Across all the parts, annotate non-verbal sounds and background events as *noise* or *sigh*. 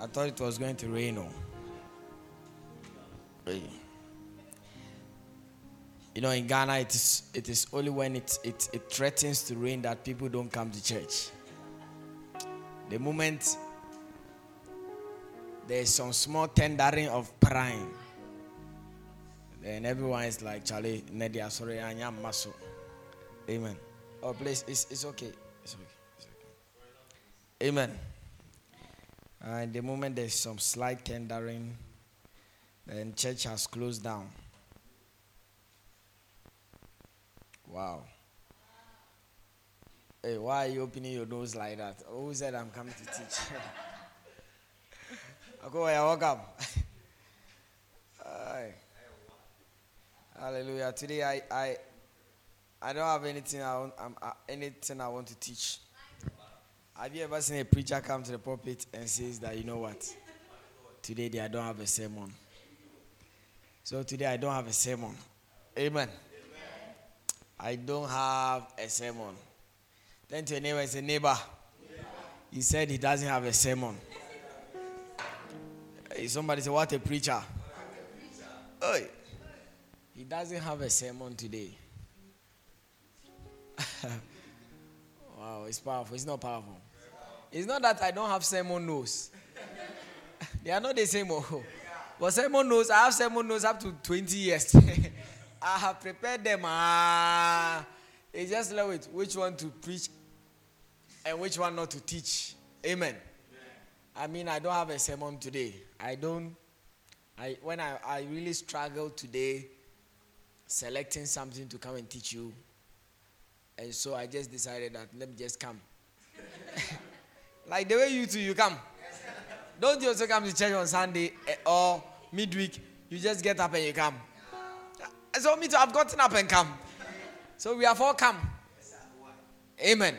I thought it was going to rain. Oh. You know, in Ghana, it is, it is only when it, it, it threatens to rain that people don't come to church. The moment there's some small tendering of prime, then everyone is like, Charlie, Nedia, sorry, I am muscle. Amen. Oh, please, it's, it's okay. It's okay. It's okay. Amen. And the moment there's some slight tendering, and church has closed down. Wow. Hey, why are you opening your nose like that? Who said I'm coming to teach? okay, welcome. Hi. Hallelujah. Today I, I I don't have anything I want, uh, anything I want to teach. Have you ever seen a preacher come to the pulpit and says that you know what? Today I don't have a sermon. So today I don't have a sermon. Amen. Amen. I don't have a sermon. Then to your neighbor, say neighbor. He said he doesn't have a sermon. Somebody said, What a preacher. He doesn't have a sermon today. *laughs* wow, it's powerful. It's not powerful. It's not that I don't have sermon notes. *laughs* they are not the same. Oh. But sermon notes, I have sermon notes up to 20 years. *laughs* I have prepared them. Ah, it's just like it, which one to preach and which one not to teach. Amen. I mean, I don't have a sermon today. I don't. I when I, I really struggle today selecting something to come and teach you and so I just decided that let me just come. *laughs* like the way you two, you come. Don't you also come to church on Sunday eh, or midweek? You just get up and you come. So me too, I've gotten up and come. So we have all come. Amen.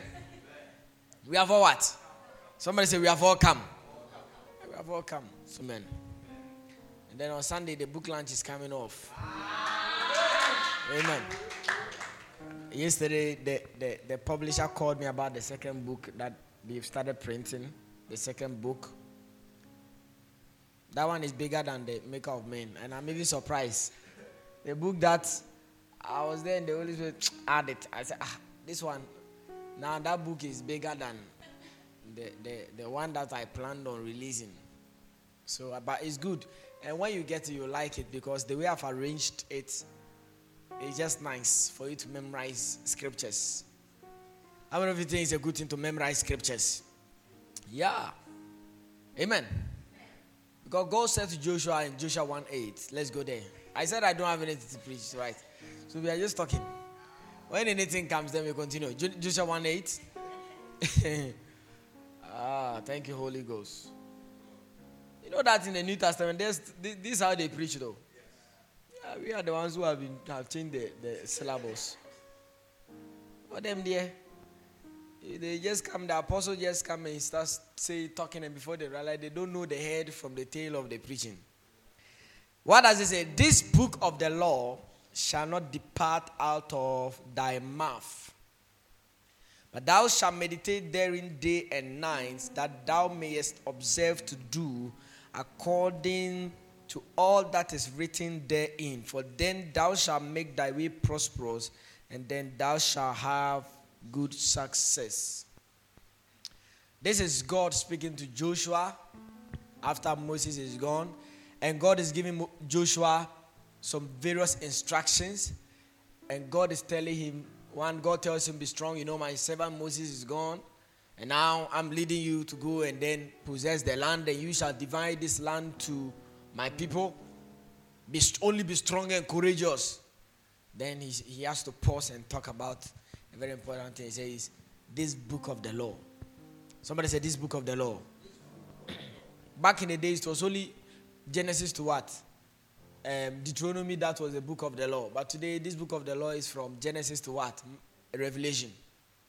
We have all what? Somebody say we have all come. We have all come. Amen. And then on Sunday the book launch is coming off. Amen yesterday the, the, the publisher called me about the second book that they've started printing the second book. That one is bigger than the maker of men and i'm even surprised. The book that i was there in the holy spirit *tsk* added i said ah this one now that book is bigger than the, the, the one that i planned on releasing. So but it's good. And when you get it you like it because the way i've arranged it it's just nice for you to memorize scriptures. How many of you think it's a good thing to memorize scriptures? Yeah. Amen. Because God said to Joshua in Joshua 1 8, let's go there. I said I don't have anything to preach, right? So we are just talking. When anything comes, then we continue. Joshua 1 8. *laughs* ah, thank you, Holy Ghost. You know that in the New Testament, this is how they preach, though. Uh, we are the ones who have been have changed the, the syllables. For them there, they just come, the apostle just come and start say talking, and before they realize they don't know the head from the tail of the preaching. What does it say? This book of the law shall not depart out of thy mouth, but thou shalt meditate therein day and night, that thou mayest observe to do according to all that is written therein. For then thou shalt make thy way prosperous, and then thou shalt have good success. This is God speaking to Joshua after Moses is gone. And God is giving Joshua some various instructions. And God is telling him, one, God tells him, Be strong. You know, my servant Moses is gone. And now I'm leading you to go and then possess the land, and you shall divide this land to my people, be, only be strong and courageous. Then he, he has to pause and talk about a very important thing. He says, This book of the law. Somebody said, This book of the law. *coughs* Back in the days, it was only Genesis to what? Um, Deuteronomy, that was the book of the law. But today, this book of the law is from Genesis to what? Revelation.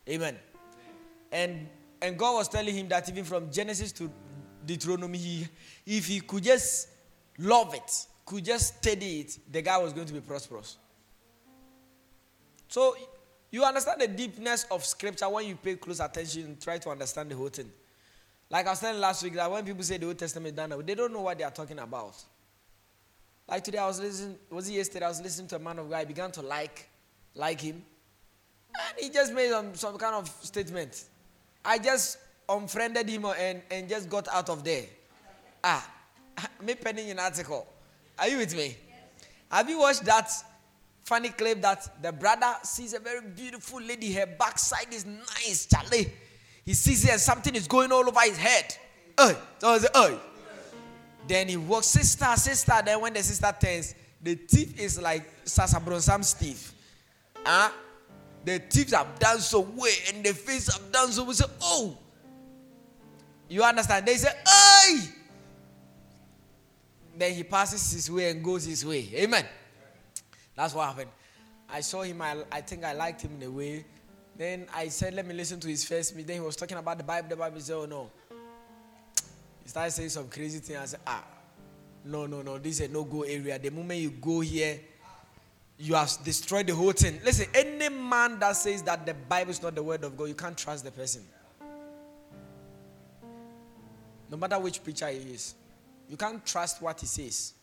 Amen. And and God was telling him that even from Genesis to Deuteronomy, he, if he could just love it, could just study it, the guy was going to be prosperous. So you understand the deepness of scripture when you pay close attention and try to understand the whole thing. Like I was saying last week, that when people say the Old Testament done, they don't know what they are talking about. Like today, I was listening. Was it yesterday? I was listening to a man of God. I began to like, like him, and he just made some, some kind of statement. I just unfriended him and, and just got out of there. Ah, *laughs* me penning an article. Are you with me? Yes. Have you watched that funny clip that the brother sees a very beautiful lady, her backside is nice, Charlie. He sees it and something is going all over his head. Hey, so say. Then he walks, sister, sister. Then when the sister turns, the thief is like Sasabonsam thief. Huh? Ah? The thieves have done so way and the face have so. We say, oh. You understand? They say, hey. Then he passes his way and goes his way. Amen. That's what happened. I saw him, I, I think I liked him in a way. Then I said, let me listen to his first meeting. Then he was talking about the Bible. The Bible said, oh no. He started saying some crazy thing. I said, ah, no, no, no. This is a no-go area. The moment you go here, you have destroyed the whole thing. Listen, any man that says that the Bible is not the word of God, you can't trust the person. No matter which preacher he is, you can't trust what he says.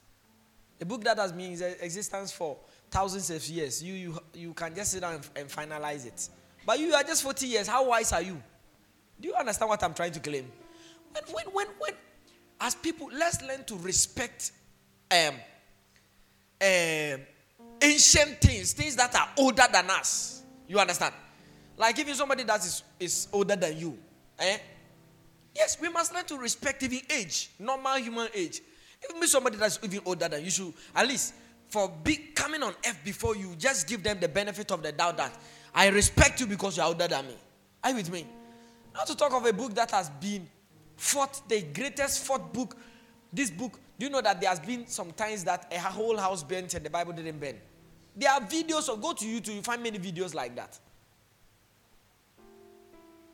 A book that has been in existence for thousands of years, you, you, you can just sit down and, and finalize it. But you are just 40 years. How wise are you? Do you understand what I'm trying to claim? When, when, when, when as people, let's learn to respect um, um, ancient things, things that are older than us. You understand? Like even somebody that is, is older than you. Eh? Yes, we must learn to respect even age, normal human age. Even somebody that's even older than you should, at least for be, coming on earth before you, just give them the benefit of the doubt that I respect you because you're older than me. Are you with me? Not to talk of a book that has been fought, the greatest fought book. This book, do you know that there has been some times that a whole house burnt and the Bible didn't burn? There are videos, of go to YouTube, you find many videos like that.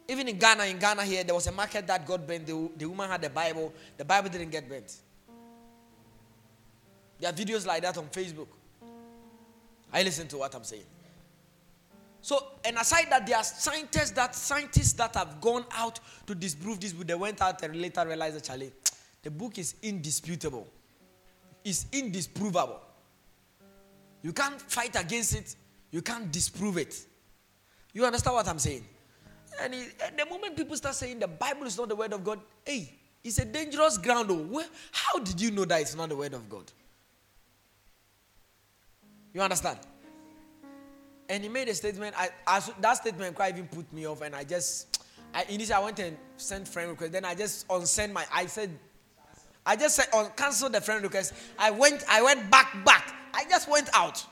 Even in Ghana, in Ghana here, there was a market that got burnt. The, the woman had the Bible, the Bible didn't get burnt. There are videos like that on Facebook. I listen to what I'm saying. So, and aside that, there are scientists that scientists that have gone out to disprove this, but they went out and later realized actually the book is indisputable. It's indisprovable. You can't fight against it. You can't disprove it. You understand what I'm saying? And, it, and the moment people start saying the Bible is not the word of God, hey, it's a dangerous ground. Oh. How did you know that it's not the word of God? You understand? And he made a statement. I, I, that statement quite even put me off, and I just, I initially I went and sent friend request. Then I just unsend my. I said, I just said on cancel the friend request. I went, I went back, back. I just went out.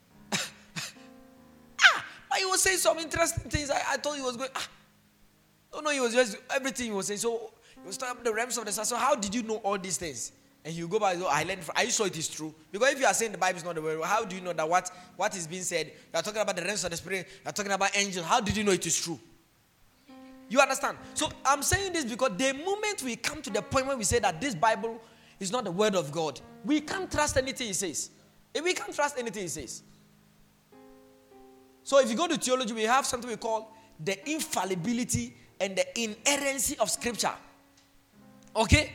*laughs* ah, but he was saying some interesting things. I, I thought he was going. Ah, no, no, he was just everything he was saying. So he was talking about the realms of the sun. So how did you know all these things? And you go back, oh, I learned from, are you sure it is true? Because if you are saying the Bible is not the word, how do you know that what, what is being said? You are talking about the realms of the spirit, you are talking about angels. How did you know it is true? You understand? So I'm saying this because the moment we come to the point where we say that this Bible is not the word of God, we can't trust anything he says. If we can't trust anything he says. So if you go to theology, we have something we call the infallibility and the inerrancy of scripture. Okay?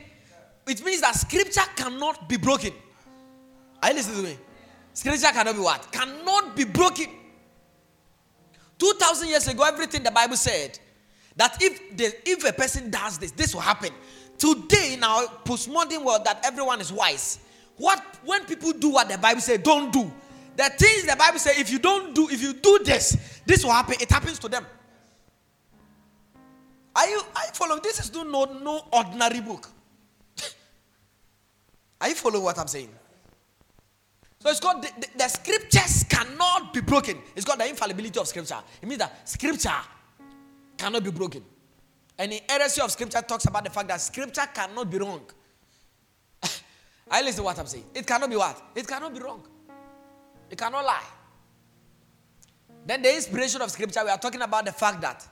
It means that scripture cannot be broken. Are you listening to me? Scripture cannot be what? Cannot be broken. 2000 years ago, everything the Bible said that if the, if a person does this, this will happen. Today, in our postmodern world, that everyone is wise. What when people do what the Bible says, don't do. The things the Bible says, if you don't do, if you do this, this will happen. It happens to them. Are you? I follow. This is no no ordinary book. Are you following what I'm saying? So it's called the, the, the, scriptures cannot be broken. It's called the infallibility of scripture. It means that scripture cannot be broken. And the inerrancy of scripture talks about the fact that scripture cannot be wrong. *laughs* I listen to what I'm saying. It cannot be what? It cannot be wrong. It cannot lie. Then the inspiration of scripture, we are talking about the fact that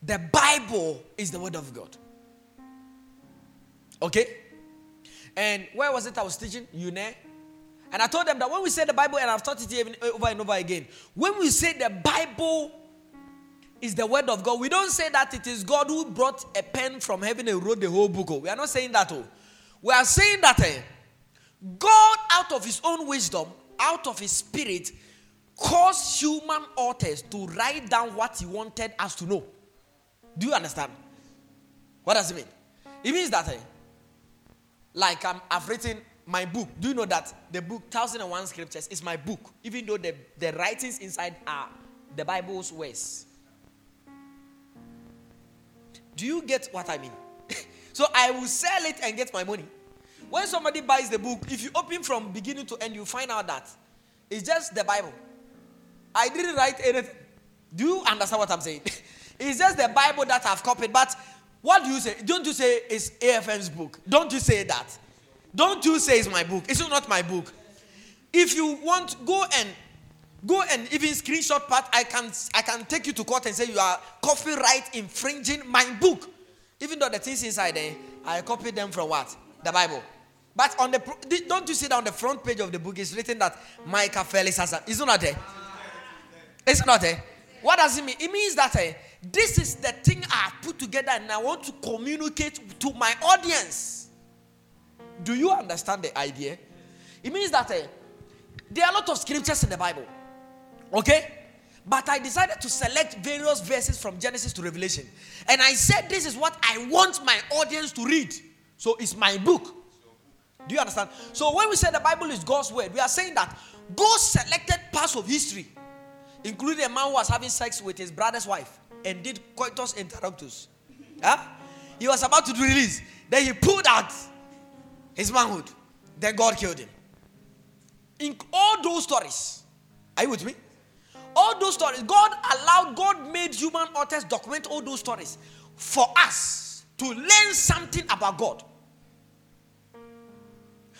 the Bible is the word of God. Okay? And where was it I was teaching? You know? And I told them that when we say the Bible, and I've taught it over and over again, when we say the Bible is the word of God. We don't say that it is God who brought a pen from heaven and wrote the whole book. We are not saying that. Oh. We are saying that eh, God, out of his own wisdom, out of his spirit, caused human authors to write down what he wanted us to know. Do you understand? What does it mean? It means that, eh, like i have written my book. Do you know that the book 1001 Scriptures is my book, even though the, the writings inside are the Bible's words? Do you get what I mean? *laughs* so I will sell it and get my money. When somebody buys the book, if you open from beginning to end, you find out that it's just the Bible. I didn't write anything. Do you understand what I'm saying? *laughs* it's just the Bible that I've copied. But what do you say? Don't you say it's AFM's book? Don't you say that? Don't you say it's my book? It's not my book. If you want, go and go and even screenshot part. I can I can take you to court and say you are copyright infringing my book. Even though the things inside there, I copied them from what? The Bible. But on the don't you see that on the front page of the book is written that Micah Felix Hassan. Is not there? Eh? It's not there. Eh? What does it mean? It means that uh, this is the thing I put together and I want to communicate to my audience. Do you understand the idea? It means that uh, there are a lot of scriptures in the Bible. Okay? But I decided to select various verses from Genesis to Revelation. And I said, This is what I want my audience to read. So it's my book. Do you understand? So when we say the Bible is God's word, we are saying that God selected parts of history, including a man who was having sex with his brother's wife and did coitus interruptus. Huh? He was about to do release. Then he pulled out his manhood. Then God killed him. In all those stories, are you with me? All those stories, God allowed, God made human authors document all those stories for us to learn something about God.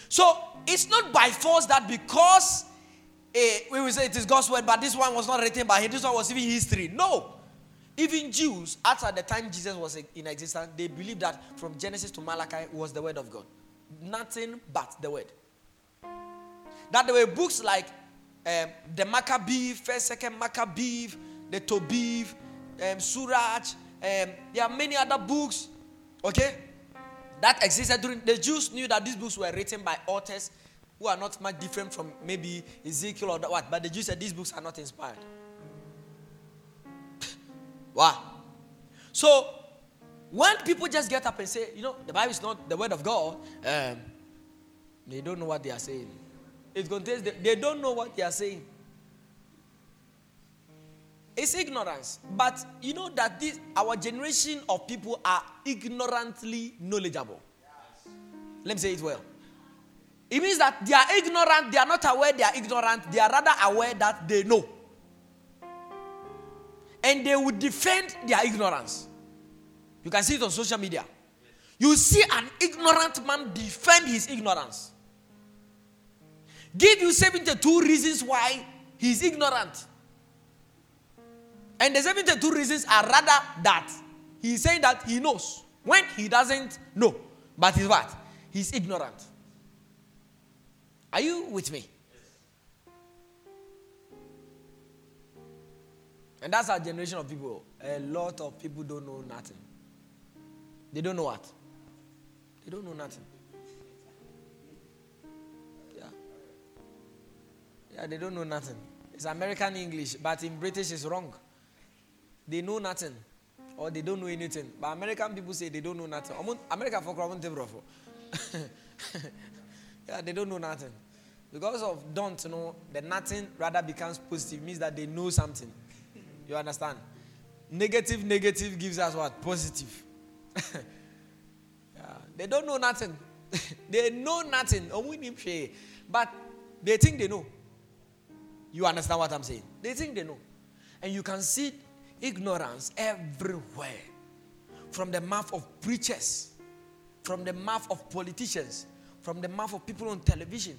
So it's not by force that because uh, we will say it is God's word, but this one was not written by him, this one was even history. No. Even Jews, at the time Jesus was in existence, they believed that from Genesis to Malachi was the word of God. Nothing but the word. That there were books like um, the Maccabee, First, Second Maccabee, the Tobit, um, Sirach. Um, there are many other books. Okay, that existed during the Jews knew that these books were written by authors who are not much different from maybe Ezekiel or what, but the Jews said these books are not inspired. Wow. So when people just get up and say, you know, the Bible is not the word of God, um, they don't know what they are saying. It contains, the, they don't know what they are saying. It's ignorance. But you know that this our generation of people are ignorantly knowledgeable. Let me say it well. It means that they are ignorant, they are not aware they are ignorant, they are rather aware that they know. And they would defend their ignorance. You can see it on social media. You see an ignorant man defend his ignorance. Give you 72 reasons why he's ignorant. And the 72 reasons are rather that he's saying that he knows when he doesn't know. But he's what? He's ignorant. Are you with me? And that's our generation of people. A lot of people don't know nothing. They don't know what? They don't know nothing. Yeah. Yeah, they don't know nothing. It's American English, but in British it's wrong they know nothing or they don't know anything. But American people say they don't know nothing. America for *laughs* Yeah, they don't know nothing. Because of don't know, the nothing rather becomes positive, means that they know something. You understand? Negative, negative gives us what? Positive. *laughs* yeah, they don't know nothing. *laughs* they know nothing. Oh, but they think they know. You understand what I'm saying? They think they know. And you can see Ignorance everywhere. From the mouth of preachers, from the mouth of politicians, from the mouth of people on television.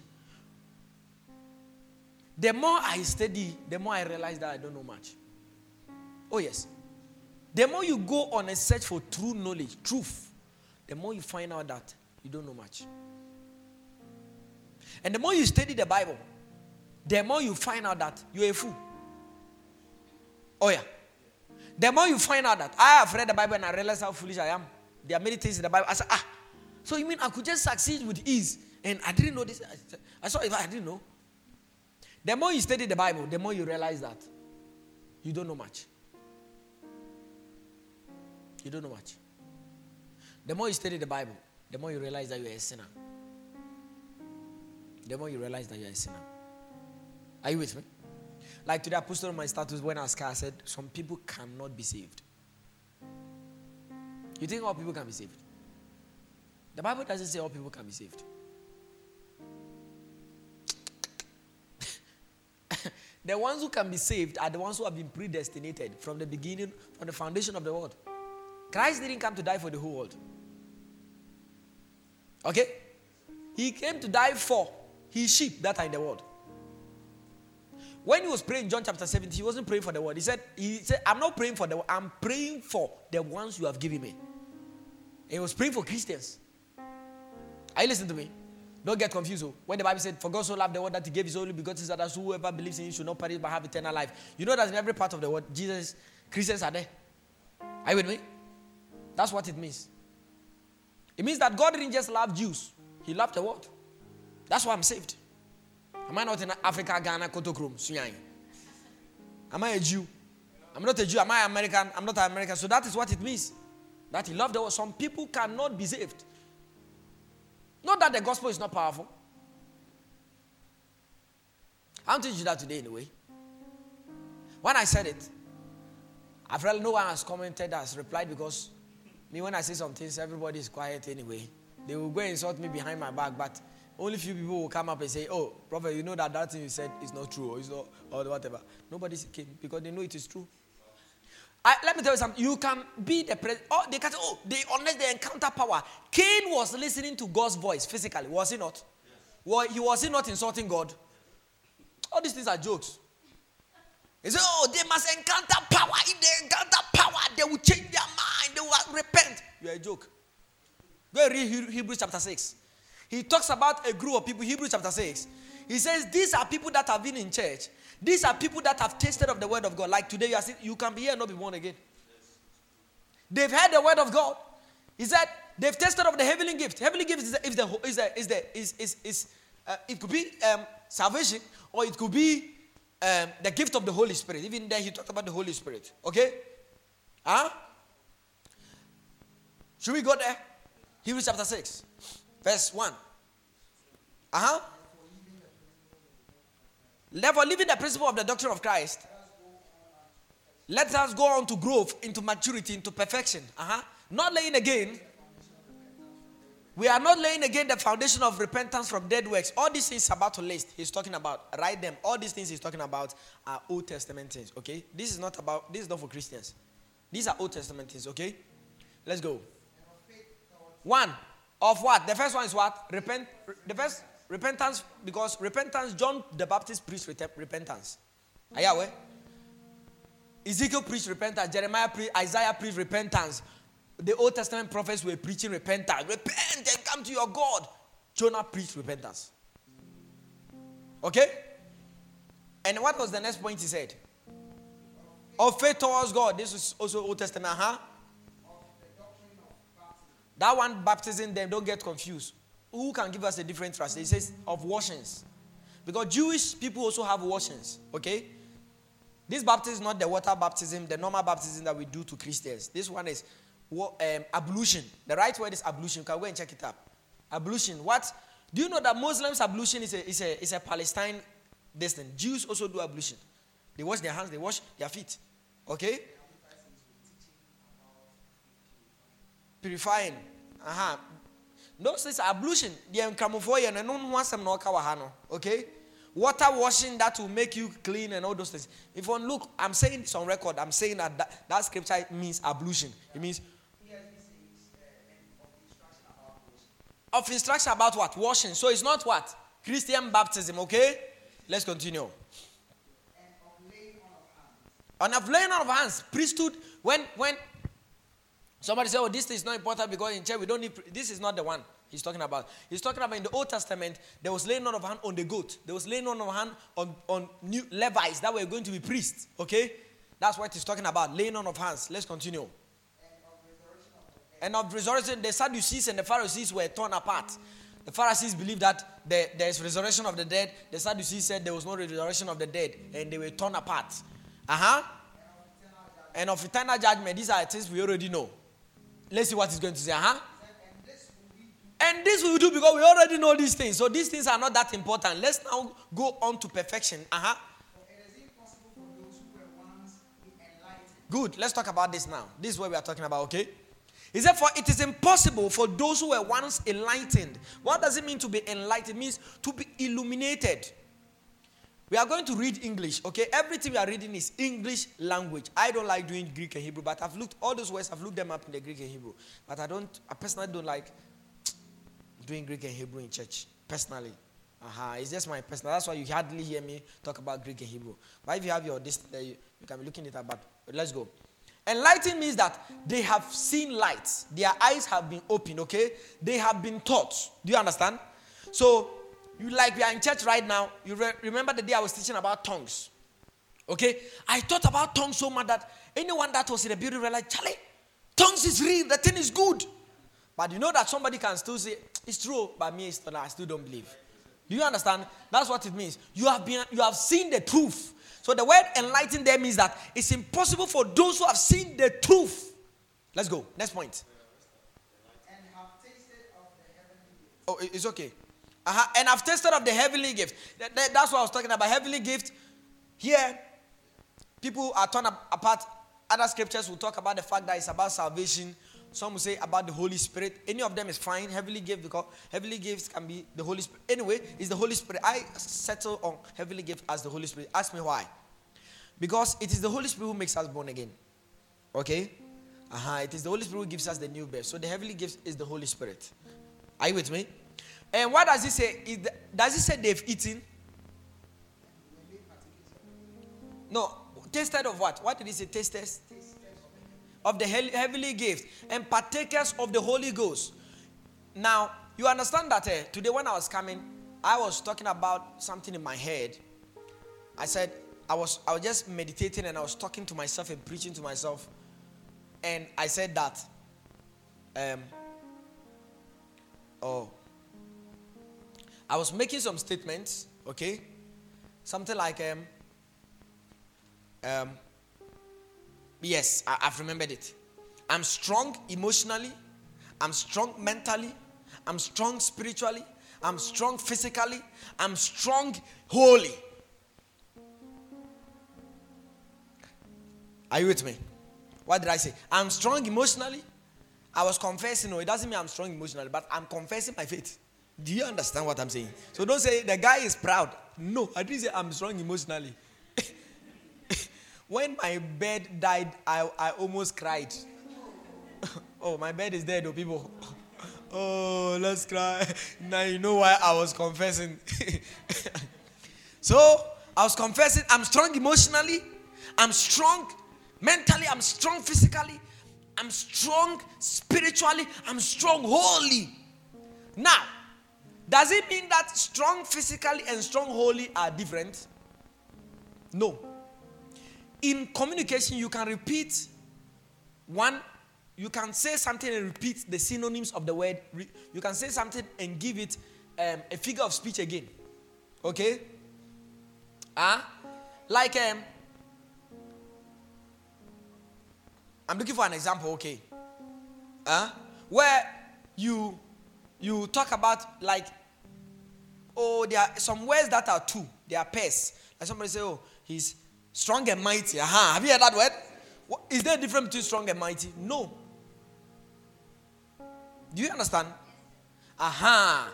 The more I study, the more I realize that I don't know much. Oh, yes. The more you go on a search for true knowledge, truth, the more you find out that you don't know much. And the more you study the Bible, the more you find out that you're a fool. Oh, yeah. The more you find out that I have read the Bible and I realize how foolish I am. There are many things in the Bible. I said, ah, so you mean I could just succeed with ease? And I didn't know this. I saw it, I didn't know. The more you study the Bible, the more you realize that you don't know much. You don't know much. The more you study the Bible, the more you realize that you're a sinner. The more you realize that you're a sinner. Are you with me? Like today, I posted on my status when I asked, I said, Some people cannot be saved. You think all people can be saved? The Bible doesn't say all people can be saved. *laughs* the ones who can be saved are the ones who have been predestinated from the beginning, from the foundation of the world. Christ didn't come to die for the whole world. Okay? He came to die for his sheep that are in the world. When he was praying John chapter 17, he wasn't praying for the world. He said, he said, I'm not praying for the world, I'm praying for the ones you have given me. And he was praying for Christians. Are you listening to me? Don't get confused. Oh. When the Bible said, For God so loved the world that he gave his only begotten son, that whoever believes in him should not perish but have eternal life. You know that in every part of the world, Jesus, Christians are there. Are you with me? That's what it means. It means that God didn't just love Jews, He loved the world. That's why I'm saved. Am I not in Africa, Ghana, Kotokrom, Sunyani? Am I a Jew? I'm not a Jew. Am I American? I'm not American. So that is what it means. That He loved the world. Some people cannot be saved. Not that the gospel is not powerful. I'm teaching you that today anyway. When I said it, I've really no one has commented, has replied because me, when I say some things, everybody is quiet anyway. They will go and insult me behind my back, but only few people will come up and say, "Oh, prophet, you know that that thing you said is not true, or it's not, or whatever." Nobody came because they know it is true. I, let me tell you something. You can be the president. Oh, they can say, "Oh, they unless they encounter power." Cain was listening to God's voice physically, was he not? Yes. Well, he was he not insulting God? All these things are jokes. He said, Oh, they must encounter power. If they encounter power, they will change their mind. They will repent. You are a joke. Go read Hebrews chapter 6. He talks about a group of people, Hebrews chapter 6. He says, These are people that have been in church. These are people that have tasted of the word of God. Like today, you, are you can be here and not be born again. They've heard the word of God. He said, They've tasted of the heavenly gift. Heavenly gift is the, is the, is the, is the, is, is, is uh, it could be um, salvation or it could be um, the gift of the Holy Spirit. Even there, he talked about the Holy Spirit. Okay? Huh? Should we go there? Hebrews chapter 6, verse 1. Uh huh. Therefore, living the principle of the doctrine of Christ, let us go on to growth, into maturity, into perfection. Uh huh. Not laying again we are not laying again the foundation of repentance from dead works. All these things about to list, he's talking about. Write them. All these things he's talking about are Old Testament things. Okay? This is not about this is not for Christians. These are Old Testament things, okay? Let's go. One of what? The first one is what? Repent the first repentance, because repentance, John the Baptist preached repentance. Are you aware? Ezekiel preached repentance, Jeremiah preached, Isaiah preached repentance the Old Testament prophets were preaching repentance. Repent and come to your God. Jonah preached repentance. Okay? And what was the next point he said? Of faith towards God. This is also Old Testament, huh? That one baptism, them don't get confused. Who can give us a different translation? It says of washings. Because Jewish people also have washings, okay? This baptism is not the water baptism, the normal baptism that we do to Christians. This one is um, ablution. The right word is ablution. You can go and check it up. Ablution. What? Do you know that Muslims ablution is a, is a, is a Palestine distance? Jews also do ablution. They wash their hands, they wash their feet. Okay? Purifying. Uh-huh. Those things are ablution. They are no one wants no Okay? Water washing that will make you clean and all those things. If one look, I'm saying this on record, I'm saying that that, that scripture means ablution. It means of instruction about what? Washing. So it's not what? Christian baptism, okay? Let's continue. And of laying on of hands, priesthood, when when somebody say, Oh, this is not important because in church we don't need this is not the one he's talking about. He's talking about in the Old Testament, there was laying on of hand on the goat, there was laying on of hand on, on new Levites that were going to be priests. Okay? That's what he's talking about. Laying on of hands. Let's continue. And of resurrection, the Sadducees and the Pharisees were torn apart. The Pharisees believed that there, there's resurrection of the dead. The Sadducees said there was no resurrection of the dead, and they were torn apart. Uh huh. And of eternal judgment, these are things we already know. Let's see what he's going to say. Uh huh. And this we will do because we already know these things. So these things are not that important. Let's now go on to perfection. Uh huh. Good. Let's talk about this now. This is what we are talking about, okay? He said, For it is impossible for those who were once enlightened. What does it mean to be enlightened? It means to be illuminated. We are going to read English, okay? Everything we are reading is English language. I don't like doing Greek and Hebrew, but I've looked all those words, I've looked them up in the Greek and Hebrew. But I don't, I personally don't like doing Greek and Hebrew in church. Personally. Uh-huh. It's just my personal. That's why you hardly hear me talk about Greek and Hebrew. But if you have your this, uh, you, you can be looking it up. But let's go. Enlightened means that they have seen light. Their eyes have been opened, okay? They have been taught. Do you understand? So, you like we are in church right now. You re- remember the day I was teaching about tongues. Okay? I thought about tongues so much that anyone that was in the building realized, Charlie, tongues is real, the thing is good. But you know that somebody can still say, it's true, but me, I still don't believe. Do you understand? That's what it means. You have been you have seen the truth. So the word enlighten there means that it's impossible for those who have seen the truth. Let's go. Next point. Oh, it's okay. Uh-huh. And I've tasted of the heavenly gift. That, that, that's what I was talking about. Heavenly gift. Here, people are torn apart. Other scriptures will talk about the fact that it's about salvation. Some will say about the Holy Spirit. Any of them is fine. Heavenly gift because heavenly gifts can be the Holy Spirit. Anyway, it's the Holy Spirit. I settle on heavenly gift as the Holy Spirit. Ask me why. Because it is the Holy Spirit who makes us born again. Okay? Uh-huh. It is the Holy Spirit who gives us the new birth. So the heavenly gift is the Holy Spirit. Are you with me? And what does he say? does he say they've eaten? No. Tasted of what? What did he say? Tasted? Of the heavenly gift and partakers of the Holy Ghost. Now, you understand that uh, today when I was coming, I was talking about something in my head. I said, I was I was just meditating and I was talking to myself and preaching to myself, and I said that. Um, oh, I was making some statements, okay, something like um, um, yes, I, I've remembered it. I'm strong emotionally, I'm strong mentally, I'm strong spiritually, I'm strong physically, I'm strong holy. Are you with me? What did I say? I'm strong emotionally. I was confessing. No, it doesn't mean I'm strong emotionally, but I'm confessing my faith. Do you understand what I'm saying? So don't say the guy is proud. No, I didn't say I'm strong emotionally. When my bed died, I, I almost cried. *laughs* oh, my bed is dead, oh, people. *laughs* oh, let's cry. *laughs* Now you know why I was confessing. so I was confessing I'm strong emotionally, I'm strong Mentally, I'm strong physically. I'm strong spiritually. I'm strong holy. Now, does it mean that strong physically and strong holy are different? No. In communication, you can repeat one, you can say something and repeat the synonyms of the word. You can say something and give it um, a figure of speech again. Okay? Ah, uh, like um, I'm looking for an example, okay? Huh? Where you you talk about like oh there are some words that are two, they are pairs. Like somebody say, oh, he's strong and mighty. Uh-huh. Have you heard that word? What, is there a difference between strong and mighty? No. Do you understand? Aha.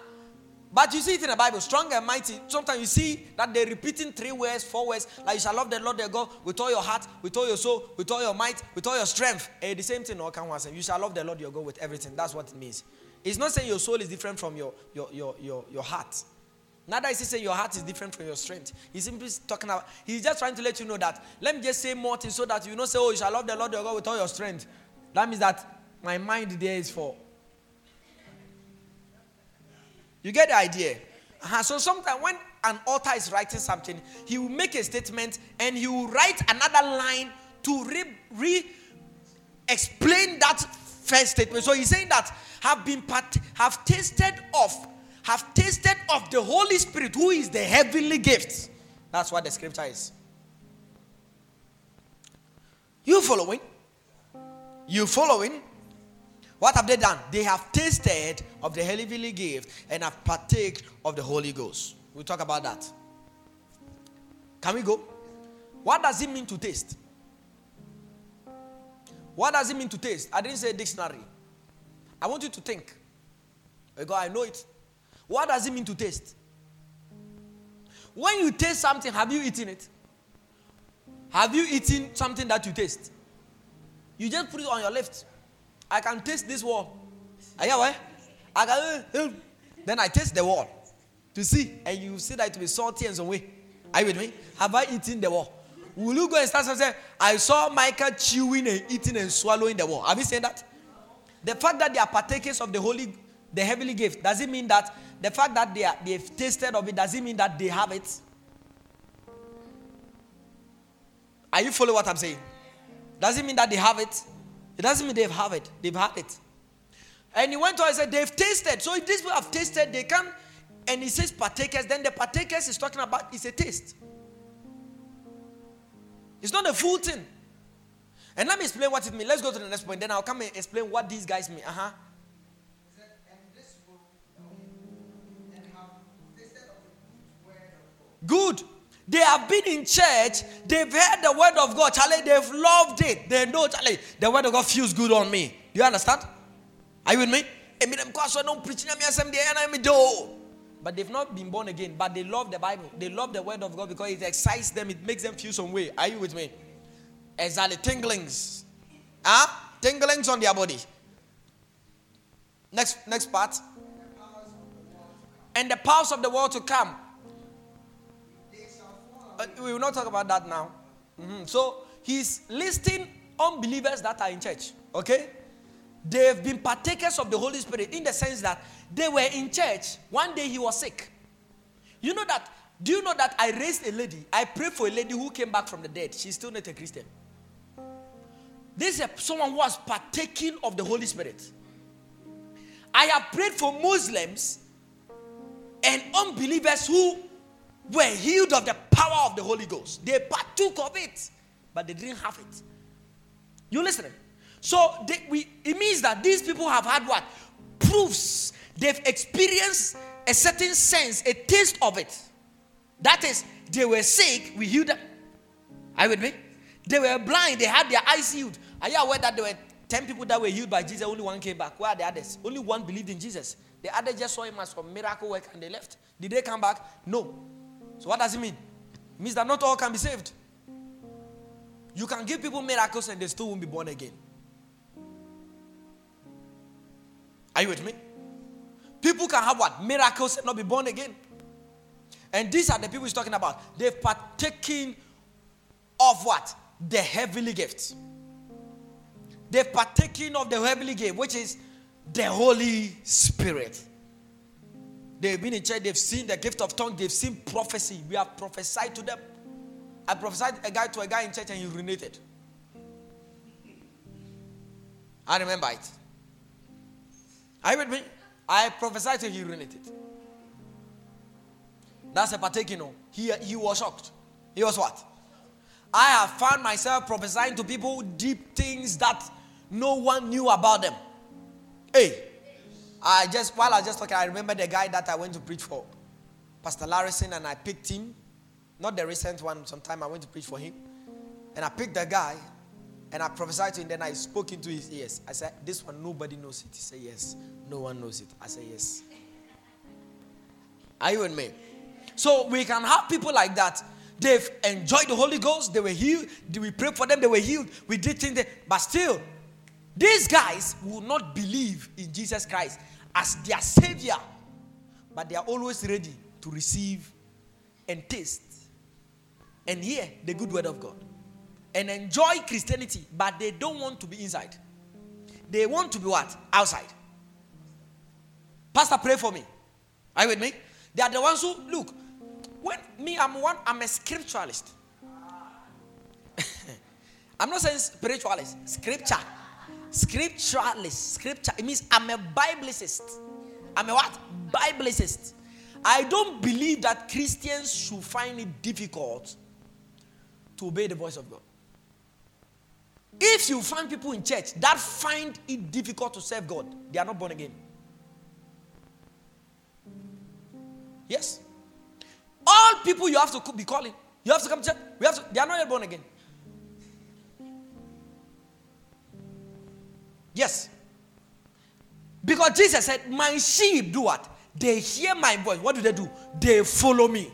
But you see it in the Bible, strong and mighty. Sometimes you see that they're repeating three words, four words, like you shall love the Lord their God with all your heart, with all your soul, with all your might, with all your strength. Eh, the same thing, no can. You shall love the Lord your God with everything. That's what it means. It's not saying your soul is different from your, your, your, your, your heart. Neither is he saying your heart is different from your strength. He's simply talking about, he's just trying to let you know that, let me just say more things so that you don't say, oh, you shall love the Lord your God with all your strength. That means that my mind there is for you get the idea? Uh-huh. So sometimes when an author is writing something, he will make a statement and he will write another line to re, re explain that first statement. So he's saying that have been part, have tasted of, have tasted of the Holy Spirit, who is the heavenly gift. That's what the scripture is. You following? You following? What have they done? They have tasted of the heavenly gift and have partake of the Holy Ghost. We'll talk about that. Can we go? What does it mean to taste? What does it mean to taste? I didn't say dictionary. I want you to think. Because I know it. What does it mean to taste? When you taste something, have you eaten it? Have you eaten something that you taste? You just put it on your lips. I can taste this wall. Are you aware? I can, uh, uh, then I taste the wall to see, and you see that it will be salty and some way. Are you with me? Have I eaten the wall? Will you go and start and say, I saw Michael chewing and eating and swallowing the wall? Have you seen that? The fact that they are partakers of the holy, the heavenly gift, does it mean that the fact that they are, they've tasted of it, doesn't mean that they have it? Are you following what I'm saying? Doesn't mean that they have it? It doesn't mean they've have it. They've had it. And he went on and said, they've tasted. So if these people have tasted, they can. And he says partakers. Then the partakers is talking about is a taste. It's not a full thing. And let me explain what it means. Let's go to the next point. Then I'll come and explain what these guys mean. Uh huh. Good. They have been in church, they've heard the word of God, Charlie, they've loved it. They know, Charlie, the word of God feels good on me. Do you understand? Are you with me? But they've not been born again, but they love the Bible. They love the word of God because it excites them, it makes them feel some way. Are you with me? Exactly, tinglings. Huh? Tinglings on their body. Next, next part. And the powers of the world to come uh, we will not talk about that now. Mm-hmm. So he's listing unbelievers that are in church. Okay? They've been partakers of the Holy Spirit in the sense that they were in church. One day he was sick. You know that? Do you know that I raised a lady? I prayed for a lady who came back from the dead. She's still not a Christian. This is someone who was partaking of the Holy Spirit. I have prayed for Muslims and unbelievers who were healed of the power of the Holy Ghost. They partook of it, but they didn't have it. You listening? So they, we, it means that these people have had what? Proofs. They've experienced a certain sense, a taste of it. That is, they were sick, we healed them. Are you with me? They were blind, they had their eyes healed. Are you aware that there were 10 people that were healed by Jesus, only one came back? Where are the others? Only one believed in Jesus. The other just saw him as some miracle work and they left. Did they come back? No. So what does it mean? It means that not all can be saved. You can give people miracles and they still won't be born again. Are you with me? People can have what? Miracles and not be born again. And these are the people he's talking about. They've partaken of what? The heavenly gifts. They've partaken of the heavenly gift, which is the Holy Spirit. They've been in church, they've seen the gift of tongue, they've seen prophecy. We have prophesied to them. I prophesied a guy to a guy in church and he urinated. I remember it. Are you with me? I prophesied to him, he urinated. That's a partaking. He, he was shocked. He was what? I have found myself prophesying to people deep things that no one knew about them. Hey, I just while I was just talking, I remember the guy that I went to preach for, Pastor Larrison, and I picked him. Not the recent one, sometime I went to preach for him. And I picked the guy and I prophesied to him, then I spoke into his ears. I said, This one nobody knows it. He said, Yes. No one knows it. I said, Yes. Are you with me? So we can have people like that. They've enjoyed the Holy Ghost, they were healed. We prayed for them, they were healed. We did things, but still, these guys will not believe in Jesus Christ as their savior, but they are always ready to receive and taste and hear the good word of God and enjoy Christianity, but they don't want to be inside. They want to be what? Outside. Pastor, pray for me. Are you with me? They are the ones who look. When me, I'm one, I'm a scripturalist. *laughs* I'm not saying spiritualist, scripture. Scripturalist. Scripture. It means I'm a Biblicist. I'm a what? Biblicist. I don't believe that Christians should find it difficult to obey the voice of God. If you find people in church that find it difficult to serve God, they are not born again. Yes. All people you have to be calling, you have to come to church. We have to, they are not yet born again. Yes. Because Jesus said, My sheep do what? They hear my voice. What do they do? They follow me.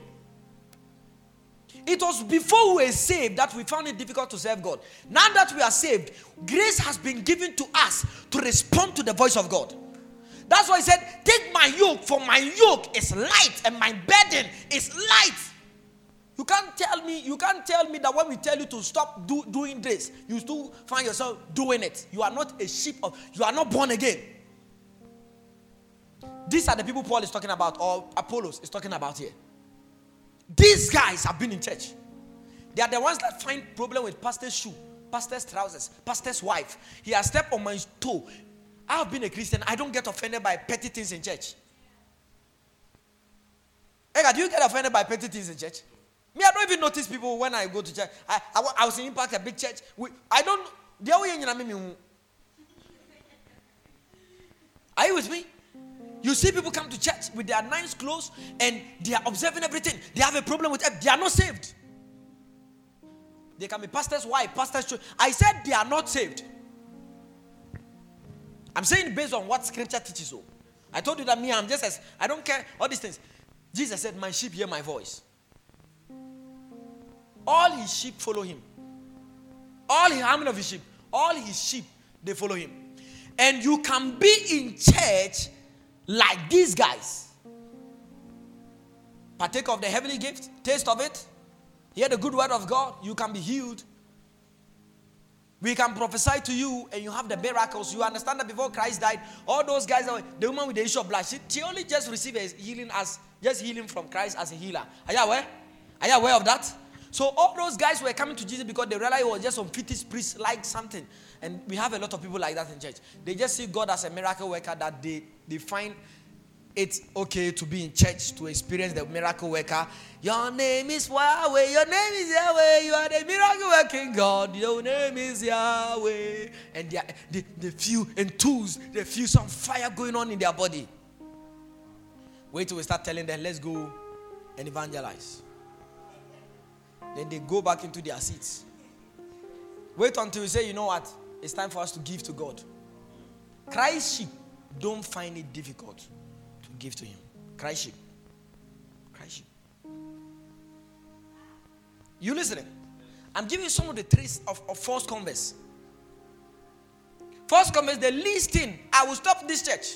It was before we were saved that we found it difficult to serve God. Now that we are saved, grace has been given to us to respond to the voice of God. That's why he said, Take my yoke, for my yoke is light and my burden is light. You can't tell me, you can't tell me that when we tell you to stop do, doing this, you still find yourself doing it. You are not a sheep of, you are not born again. These are the people Paul is talking about, or Apollos is talking about here. These guys have been in church. They are the ones that find problem with pastor's shoe, pastor's trousers, pastor's wife. He has stepped on my toe. I have been a Christian. I don't get offended by petty things in church. Ega, do you get offended by petty things in church? Me, I don't even notice people when I go to church. I, I, I was in Impact, a big church. We, I don't. Are you with me? You see people come to church with their nice clothes and they are observing everything. They have a problem with it. They are not saved. They can be pastor's Why? pastor's. I said they are not saved. I'm saying based on what scripture teaches. So I told you that me, I'm just as I don't care all these things. Jesus said, My sheep hear my voice. All his sheep follow him. All how many of his sheep? All his sheep, they follow him. And you can be in church like these guys. Partake of the heavenly gift, taste of it, hear the good word of God, you can be healed. We can prophesy to you and you have the miracles. You understand that before Christ died, all those guys, the woman with the issue of blood, she, she only just received a healing as just healing from Christ as a healer. Are you aware? Are you aware of that? So all those guys were coming to Jesus because they realized he was just some fetish priest like something. And we have a lot of people like that in church. They just see God as a miracle worker that they, they find it's okay to be in church to experience the miracle worker. Your name is Yahweh. Your name is Yahweh. You are the miracle working God. Your name is Yahweh. And they, they, they feel enthused. They feel some fire going on in their body. Wait till we start telling them, let's go and evangelize. Then they go back into their seats. Wait until you say, you know what? It's time for us to give to God. Christ sheep don't find it difficult to give to Him. Christ sheep. Christ sheep. You listening? I'm giving you some of the traits of, of false converts. False converts, the least thing, I will stop this church.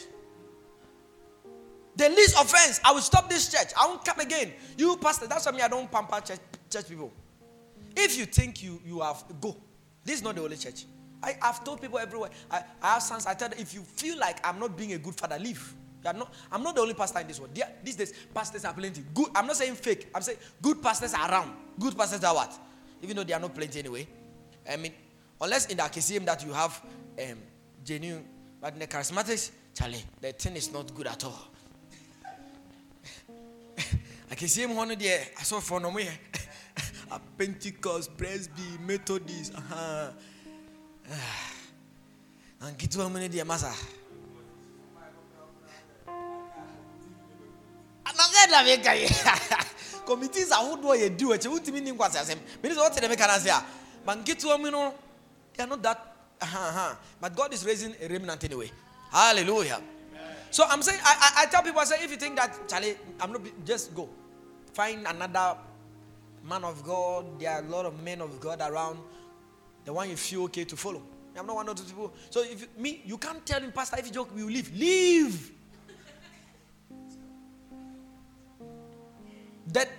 The least offense, I will stop this church. I won't come again. You pastor, that's why me I don't pamper church, church people. If you think you you have go, this is not the only church. I, have told people everywhere. I, I, have sons. I tell them if you feel like I'm not being a good father, leave. Not, I'm not the only pastor in this world. Are, these days, pastors are plenty. Good. I'm not saying fake. I'm saying good pastors are around. Good pastors are what? Even though they are not plenty anyway. I mean, unless in the KCM that you have um, genuine, but in the charismatics, Charlie, the thing is not good at all. I can see him one day. I saw for no more. A Pentecost, Presby, Methodist. Uh-huh. And get one minute, dear massa. committees ahodoɔ yɛ di wɔkyɛ wotumi ni nkwasi asɛm mene sɛ wɔte dɛ meka no ase a ma nketewa mu no. They are not that uh-huh, but god is raising a remnant anyway. Hallelujah. So i'm saying i, I, I tell people i say if you think that charlie i'm not just go. Find another man of God. There are a lot of men of God around. The one you feel okay to follow. I'm not one of those people. So if you, me, you can't tell him, Pastor, if you joke, we will leave. Leave. that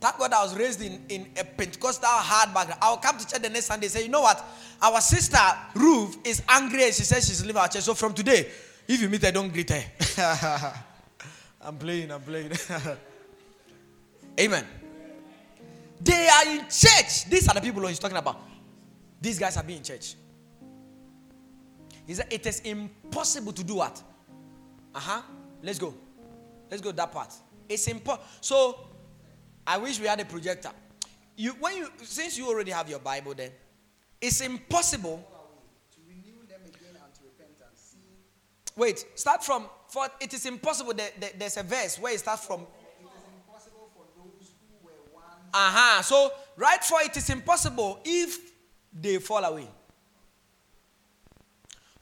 thank God I was raised in, in a Pentecostal hard background. I'll come to church the next Sunday say, you know what? Our sister Ruth is angry and she says she's leaving our church. So from today, if you meet her, don't greet her. *laughs* I'm playing, I'm playing. *laughs* Amen. They are in church. These are the people he's talking about. These guys have been in church. He said, It is impossible to do what? Uh huh. Let's go. Let's go that part. It's impossible. So, I wish we had a projector. You, when you, since you already have your Bible, then it's impossible. to Wait, start from. For it is impossible. there's a verse where it starts from. Uh huh. So, right for it is impossible if they fall away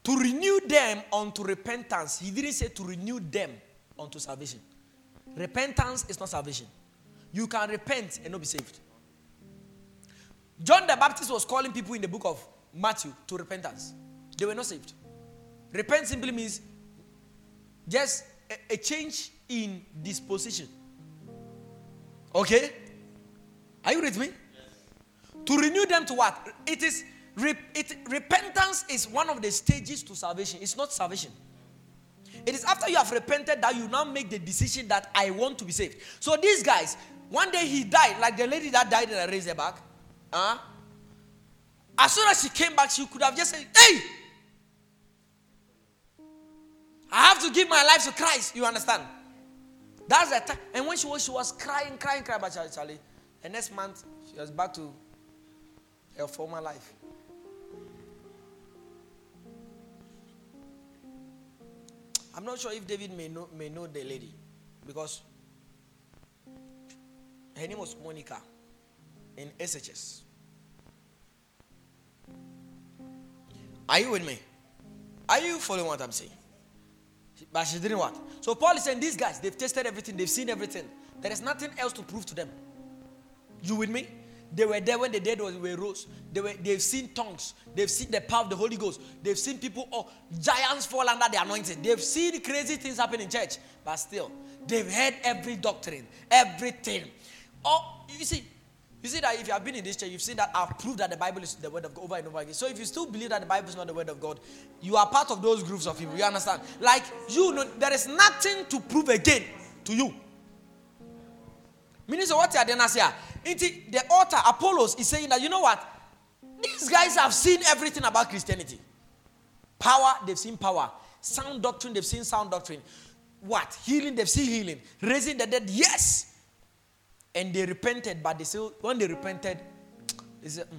to renew them unto repentance. He didn't say to renew them unto salvation. Repentance is not salvation. You can repent and not be saved. John the Baptist was calling people in the book of Matthew to repentance. They were not saved. Repent simply means just a, a change in disposition. Okay? Are you with me? To renew them to what? It is it, repentance is one of the stages to salvation. It's not salvation. It is after you have repented that you now make the decision that I want to be saved. So these guys, one day he died, like the lady that died and I raised her back. Huh? As soon as she came back, she could have just said, Hey, I have to give my life to Christ. You understand? That's the time. And when she was, she was crying, crying, crying, but Charlie, the next month she was back to her former life. I'm not sure if David may know, may know the lady because her name was Monica in SHS. Are you with me? Are you following what I'm saying? But she didn't what? So Paul is saying these guys, they've tested everything, they've seen everything. There is nothing else to prove to them. You with me? They were there when the dead was, were rose. They were, they've seen tongues. They've seen the power of the Holy Ghost. They've seen people, oh, giants fall under the anointing. They've seen crazy things happen in church. But still, they've heard every doctrine, everything. Oh, you see, you see that if you have been in this church, you've seen that I've proved that the Bible is the word of God over and over again. So if you still believe that the Bible is not the word of God, you are part of those groups of people. You understand? Like you know, there is nothing to prove again to you. So what are doing here? The author, Apollos, is saying that, you know what? These guys have seen everything about Christianity. Power, they've seen power. Sound doctrine, they've seen sound doctrine. What? Healing, they've seen healing. Raising the dead, yes. And they repented, but they still, when they repented, they said, mm,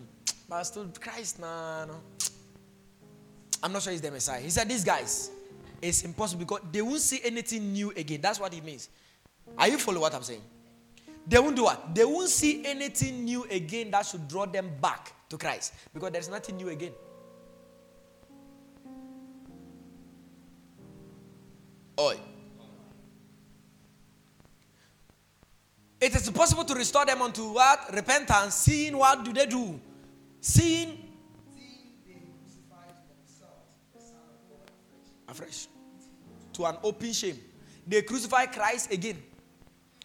but still Christ, nah, no. I'm not sure he's the Messiah. He said, these guys, it's impossible because they won't see anything new again. That's what it means. Are you following what I'm saying? They won't do what? They won't see anything new again that should draw them back to Christ because there's nothing new again. Oi. It is possible to restore them unto what? Repentance. Seeing what do they do? Seeing. Afresh. To an open shame. They crucify Christ again.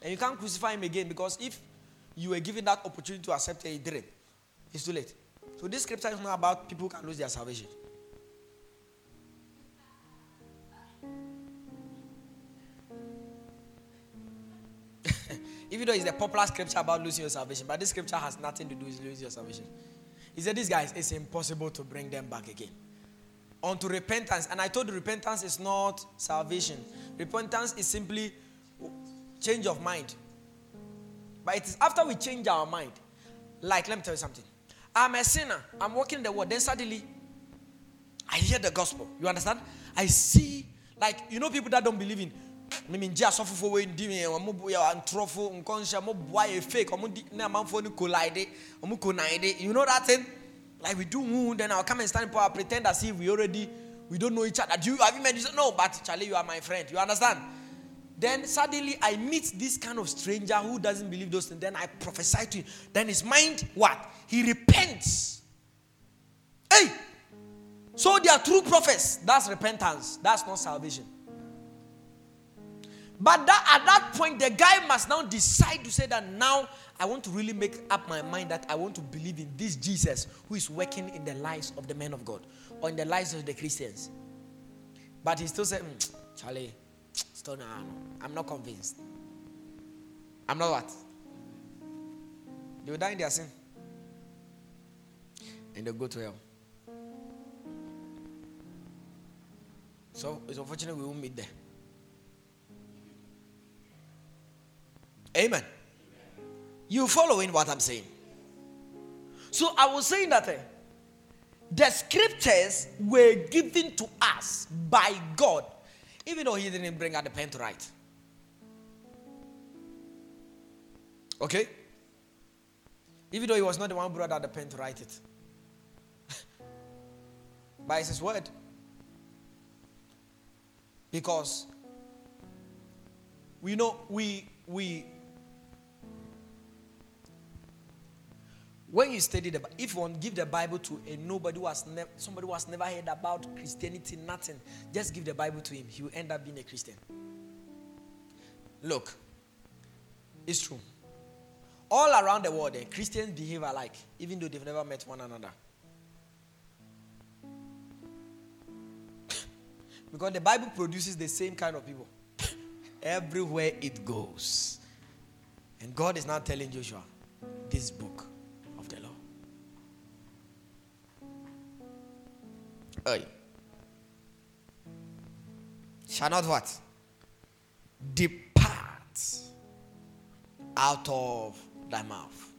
And you can't crucify him again because if you were given that opportunity to accept it, he didn't. It's too late. So this scripture is not about people who can lose their salvation. *laughs* Even though it's the popular scripture about losing your salvation, but this scripture has nothing to do with losing your salvation. He said, These guys, it's impossible to bring them back again. Unto repentance. And I told you, repentance is not salvation. Repentance is simply change of mind. But it is after we change our mind. Like, let me tell you something. I'm a sinner. I'm walking in the world. Then suddenly, I hear the gospel. You understand? I see, like, you know, people that don't believe in. I mean, just suffer for when doing a mobile and trophy, unconscious, boy, a fake, or man for collide, or collide. You know that thing? Like we do, then I'll come and stand up, pretend as if we already we don't know each other. Do you have you met? You no, but Charlie, you are my friend. You understand? Then suddenly I meet this kind of stranger who doesn't believe those things. Then I prophesy to him. Then his mind, what? He repents. Hey! So they are true prophets. That's repentance. That's not salvation. But that, at that point, the guy must now decide to say that now I want to really make up my mind that I want to believe in this Jesus who is working in the lives of the men of God or in the lives of the Christians. But he still said, mm, Charlie, I'm not convinced. I'm not what? They will die in their sin. and they go to hell. So it's unfortunate we won't meet there. Amen. You following what I'm saying? So I was saying that uh, the scriptures were given to us by God, even though He didn't bring out the pen to write. Okay? Even though He was not the one who brought out the pen to write it. *laughs* by His word. Because we know we we when you study the if you want give the bible to a nobody who has never somebody who has never heard about christianity nothing just give the bible to him he will end up being a christian. Look it's true. All around the world eh, christians behave alike even though they've never met one another. *coughs* Because the bible produces the same kind of people. *coughs* Everywhere it goes. And god is now telling joshua this book Hey. Shall not what? Depart out of thy mouth.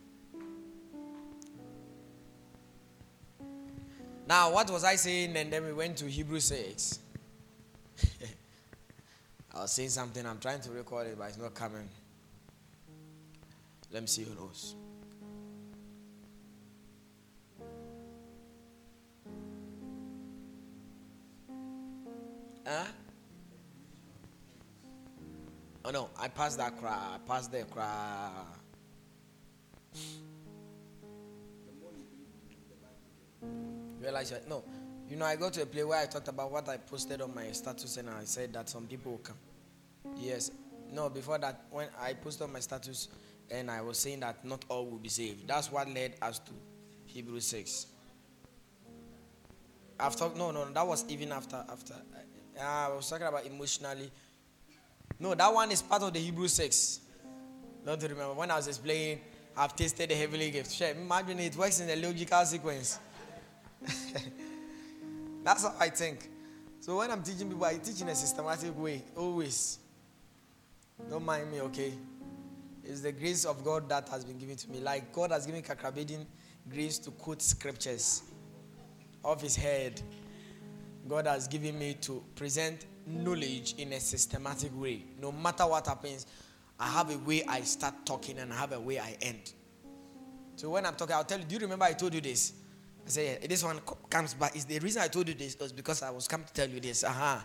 Now, what was I saying? And then we went to Hebrew 6. *laughs* I was saying something. I'm trying to record it, but it's not coming. Let me see who knows. Huh? Oh no, I passed that cry. I passed the cry. Realize no. You know, I go to a place where I talked about what I posted on my status and I said that some people will come. Yes. No, before that, when I posted my status and I was saying that not all will be saved. That's what led us to Hebrews 6. After no, no, that was even after after I Ah, was talking about emotionally. No, that one is part of the Hebrew 6. Don't remember. When I was explaining, I've tasted the heavenly gift. Imagine it works in a logical sequence. *laughs* That's how I think. So when I'm teaching people, I teach in a systematic way, always. Don't mind me, okay? It's the grace of God that has been given to me. Like God has given Kakrabedin grace to quote scriptures off his head God has given me to present knowledge in a systematic way. No matter what happens, I have a way I start talking and I have a way I end. So when I'm talking, I'll tell you, do you remember I told you this? I say, yeah, this one comes back. Is the reason I told you this was because I was come to tell you this. Uh-huh.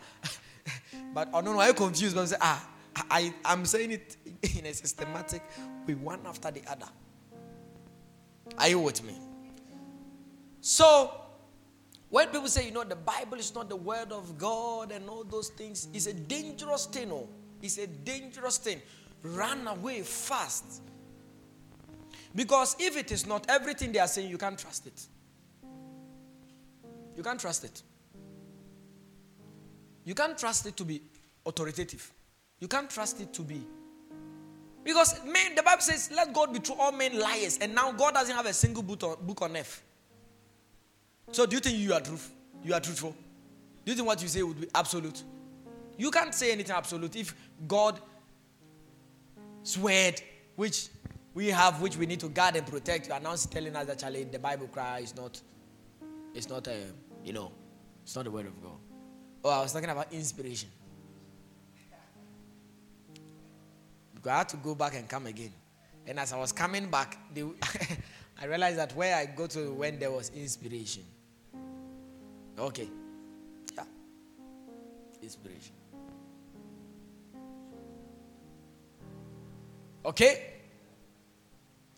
*laughs* but oh no, no, I'm confused. But I say, ah, I, I'm saying it in a systematic way, one after the other. Are you with me? So when people say, you know, the Bible is not the word of God and all those things, it's a dangerous thing. Oh, it's a dangerous thing. Run away fast. Because if it is not everything they are saying, you can't trust it. You can't trust it. You can't trust it to be authoritative. You can't trust it to be. Because men, the Bible says, let God be true, all men liars. And now God doesn't have a single book on, book on earth. So do you think you are truth? You are truthful? Do you think what you say would be absolute? You can't say anything absolute if God swear, which we have, which we need to guard and protect. You are now telling us that Charlie, the Bible cry is not, it's not a, um, you know, it's not the word of God. Oh, I was talking about inspiration. Because I had to go back and come again. And as I was coming back, they, *laughs* I realized that where I go to when there was inspiration. Okay. Yeah. Inspiration. Okay?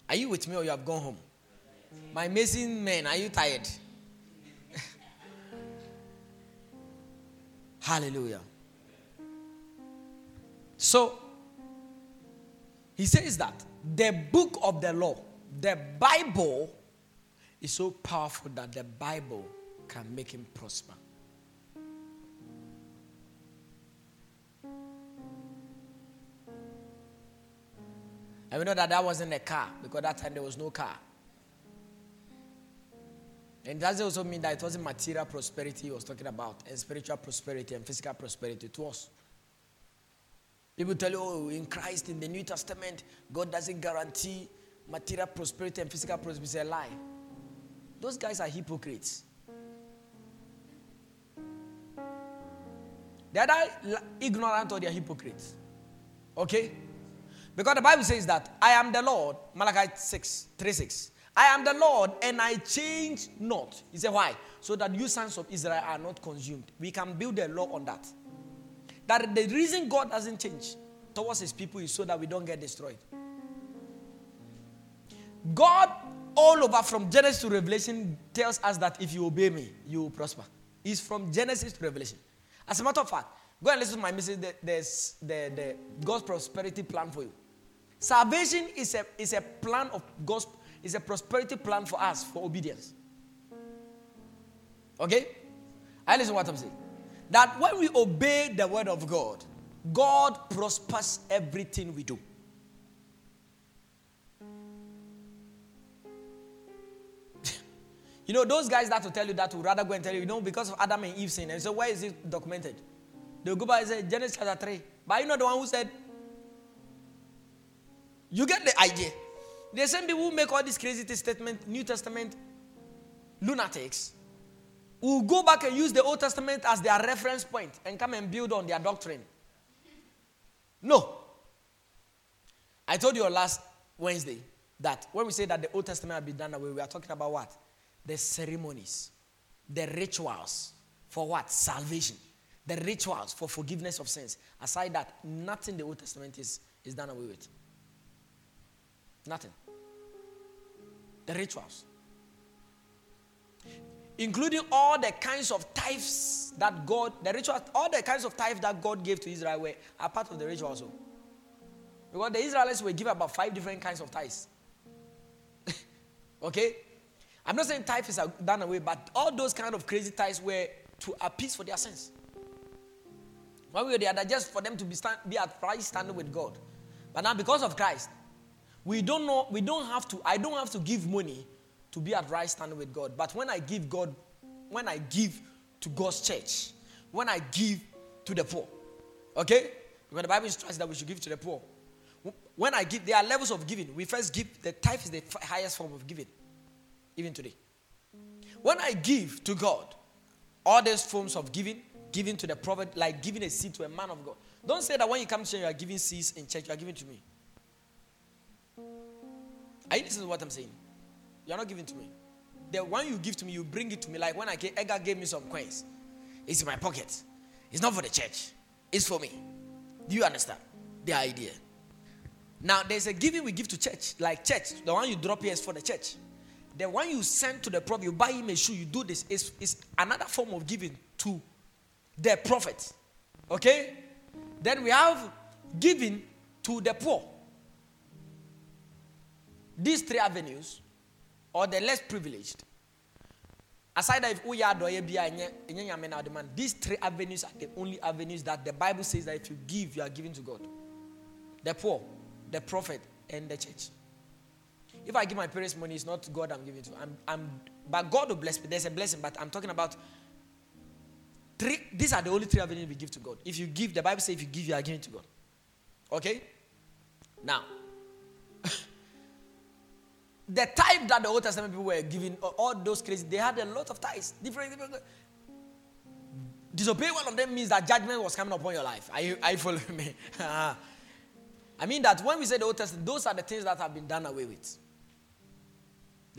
Are you with me or you have gone home? My amazing men, are you tired? *laughs* Hallelujah. So, he says that the book of the law, the Bible, is so powerful that the Bible can make him prosper. And we know that that wasn't a car because that time there was no car. And doesn't also mean that it wasn't material prosperity he was talking about, and spiritual prosperity and physical prosperity. It was. People tell you, oh, in Christ, in the New Testament, God doesn't guarantee material prosperity and physical prosperity. It's a lie. Those guys are hypocrites. They are ignorant or they are hypocrites. Okay? Because the Bible says that I am the Lord, Malachi 6, 3 6. I am the Lord and I change not. He said, Why? So that you sons of Israel are not consumed. We can build a law on that. That the reason God doesn't change towards his people is so that we don't get destroyed. God, all over from Genesis to Revelation, tells us that if you obey me, you will prosper. It's from Genesis to Revelation. As a matter of fact, go and listen to my message. There's the, the God's prosperity plan for you. Salvation is a, is a plan of God's, is a prosperity plan for us for obedience. Okay? I listen to what I'm saying. That when we obey the word of God, God prospers everything we do. You know, those guys that will tell you that will rather go and tell you, you know, because of Adam and Eve sin. And so, where is it documented? They'll go by and say, Genesis chapter 3. But you know the one who said, you get the idea. The same people who make all these crazy statements, New Testament lunatics, will go back and use the Old Testament as their reference point and come and build on their doctrine. No. I told you last Wednesday that when we say that the Old Testament has been done away, we are talking about what? The ceremonies, the rituals for what? Salvation. The rituals for forgiveness of sins. Aside that, nothing the Old Testament is, is done away with. Nothing. The rituals. Including all the kinds of tithes that God, the rituals, all the kinds of tithes that God gave to Israel were are part of the ritual also. Because the Israelites were given about five different kinds of tithes. *laughs* okay? I'm not saying tithes are done away, but all those kind of crazy tithes were to appease for their sins. One way or the other, just for them to be, stand, be at right standing with God. But now, because of Christ, we don't know, we don't have to, I don't have to give money to be at right standing with God. But when I give God, when I give to God's church, when I give to the poor, okay? Because the Bible instructs that we should give to the poor. When I give, there are levels of giving. We first give, the tithe is the highest form of giving, even today. When I give to God, all these forms of giving, giving to the prophet, like giving a seed to a man of God. Don't say that when you come to church, you are giving seeds in church, you are giving to me. Are you listening to what I'm saying? You're not giving to me. The one you give to me, you bring it to me. Like when I gave, Edgar gave me some coins, it's in my pocket. It's not for the church, it's for me. Do you understand the idea? Now, there's a giving we give to church, like church. The one you drop here is for the church. The one you send to the prophet, you buy him a shoe, you do this, is, is another form of giving to the prophet. Okay? Then we have giving to the poor. These three avenues, or the less privileged, aside if we are demand, these three avenues are the only avenues that the Bible says that if you give, you are giving to God. The poor, the prophet, and the church. If I give my parents money, it's not God I'm giving to. I'm, I'm, but God will bless me. There's a blessing, but I'm talking about three. These are the only three avenues we give to God. If you give, the Bible says if you give, you are giving to God. Okay? Now, *laughs* the type that the Old Testament people were giving, all those crazy, they had a lot of ties. Different, different. Disobey one of them means that judgment was coming upon your life. Are you, are you following me? *laughs* I mean that when we say the Old Testament, those are the things that have been done away with.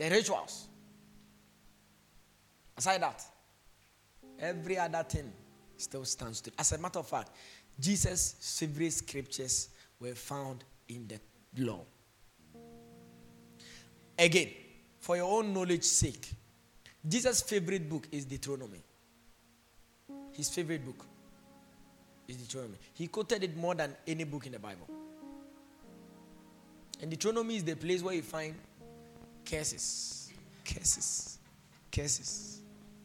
The rituals. Aside that, every other thing still stands to. As a matter of fact, Jesus' favorite scriptures were found in the law. Again, for your own knowledge sake, Jesus' favorite book is Deuteronomy. His favorite book is Deuteronomy. He quoted it more than any book in the Bible. And Deuteronomy is the place where you find curses, curses, curses,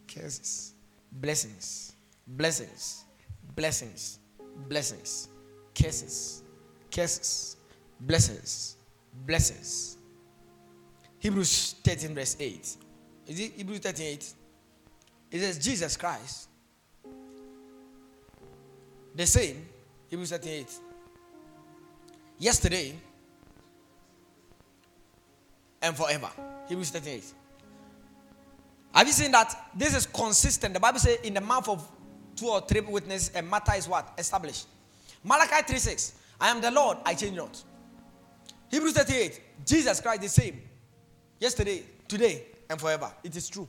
curses, blessings, blessings, blessings, blessings, curses, curses, blessings, blessings. Hebrews 13, verse 8. Is it Hebrews 38? It says Jesus Christ. The same, Hebrews 38. Yesterday and forever. Hebrews 38. Have you seen that? This is consistent. The Bible says, in the mouth of two or three witnesses, a matter is what? Established. Malachi 3 6. I am the Lord, I change not. Hebrews 38. Jesus Christ the same. Yesterday, today, and forever. It is true.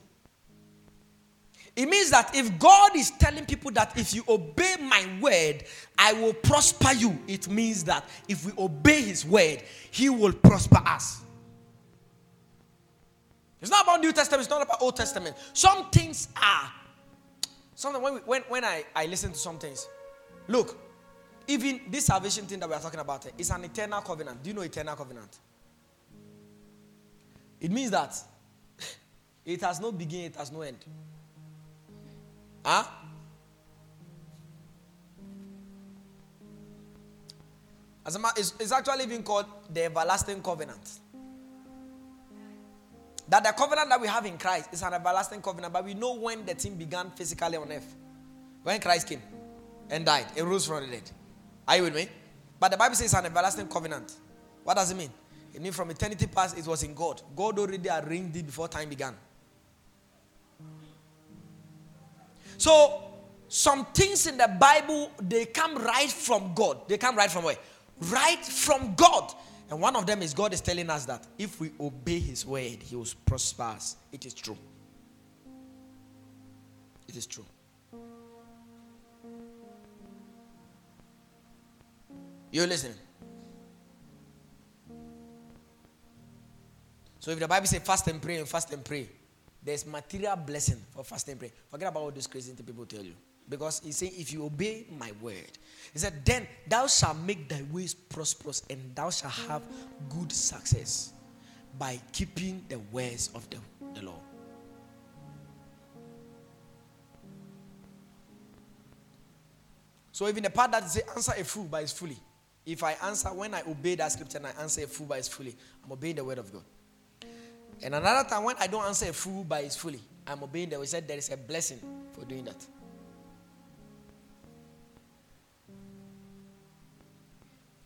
It means that if God is telling people that if you obey my word, I will prosper you, it means that if we obey his word, he will prosper us. It's not about New Testament, it's not about Old Testament. Some things are. Something when, we, when, when I, I listen to some things, look, even this salvation thing that we are talking about eh, is an eternal covenant. Do you know eternal covenant? It means that *laughs* it has no beginning, it has no end. Huh? As a it's, it's actually even called the everlasting covenant. That the covenant that we have in Christ is an everlasting covenant, but we know when the thing began physically on earth. When Christ came and died and rose from the dead. Are you with me? But the Bible says an everlasting covenant. What does it mean? It means from eternity past, it was in God. God already arranged it before time began. So, some things in the Bible, they come right from God. They come right from where? Right from God. And one of them is God is telling us that if we obey His word, He will prosper us. It is true. It is true. You're listening? So if the Bible says fast and pray and fast and pray, there's material blessing for fasting and pray. Forget about all these crazy things people tell you. Because he's saying, if you obey my word, he said, then thou shalt make thy ways prosperous and thou shalt have good success by keeping the words of the, the law. So even the part that say answer a fool by his fully. If I answer when I obey that scripture and I answer a fool by his fully, I'm obeying the word of God. And another time when I don't answer a fool by his fully, I'm obeying the We said there is a blessing for doing that.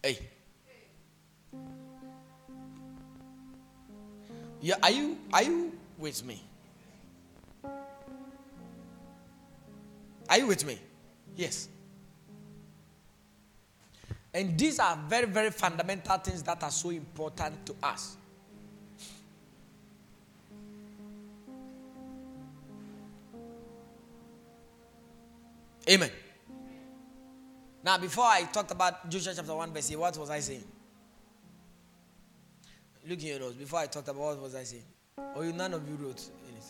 Hey. Yeah, are you are you with me? Are you with me? Yes. And these are very, very fundamental things that are so important to us. Amen. Now, before I talked about Joshua chapter 1, verse 8, what was I saying? Look in your notes. Before I talked about what was I saying? Oh, you, none of you wrote in it.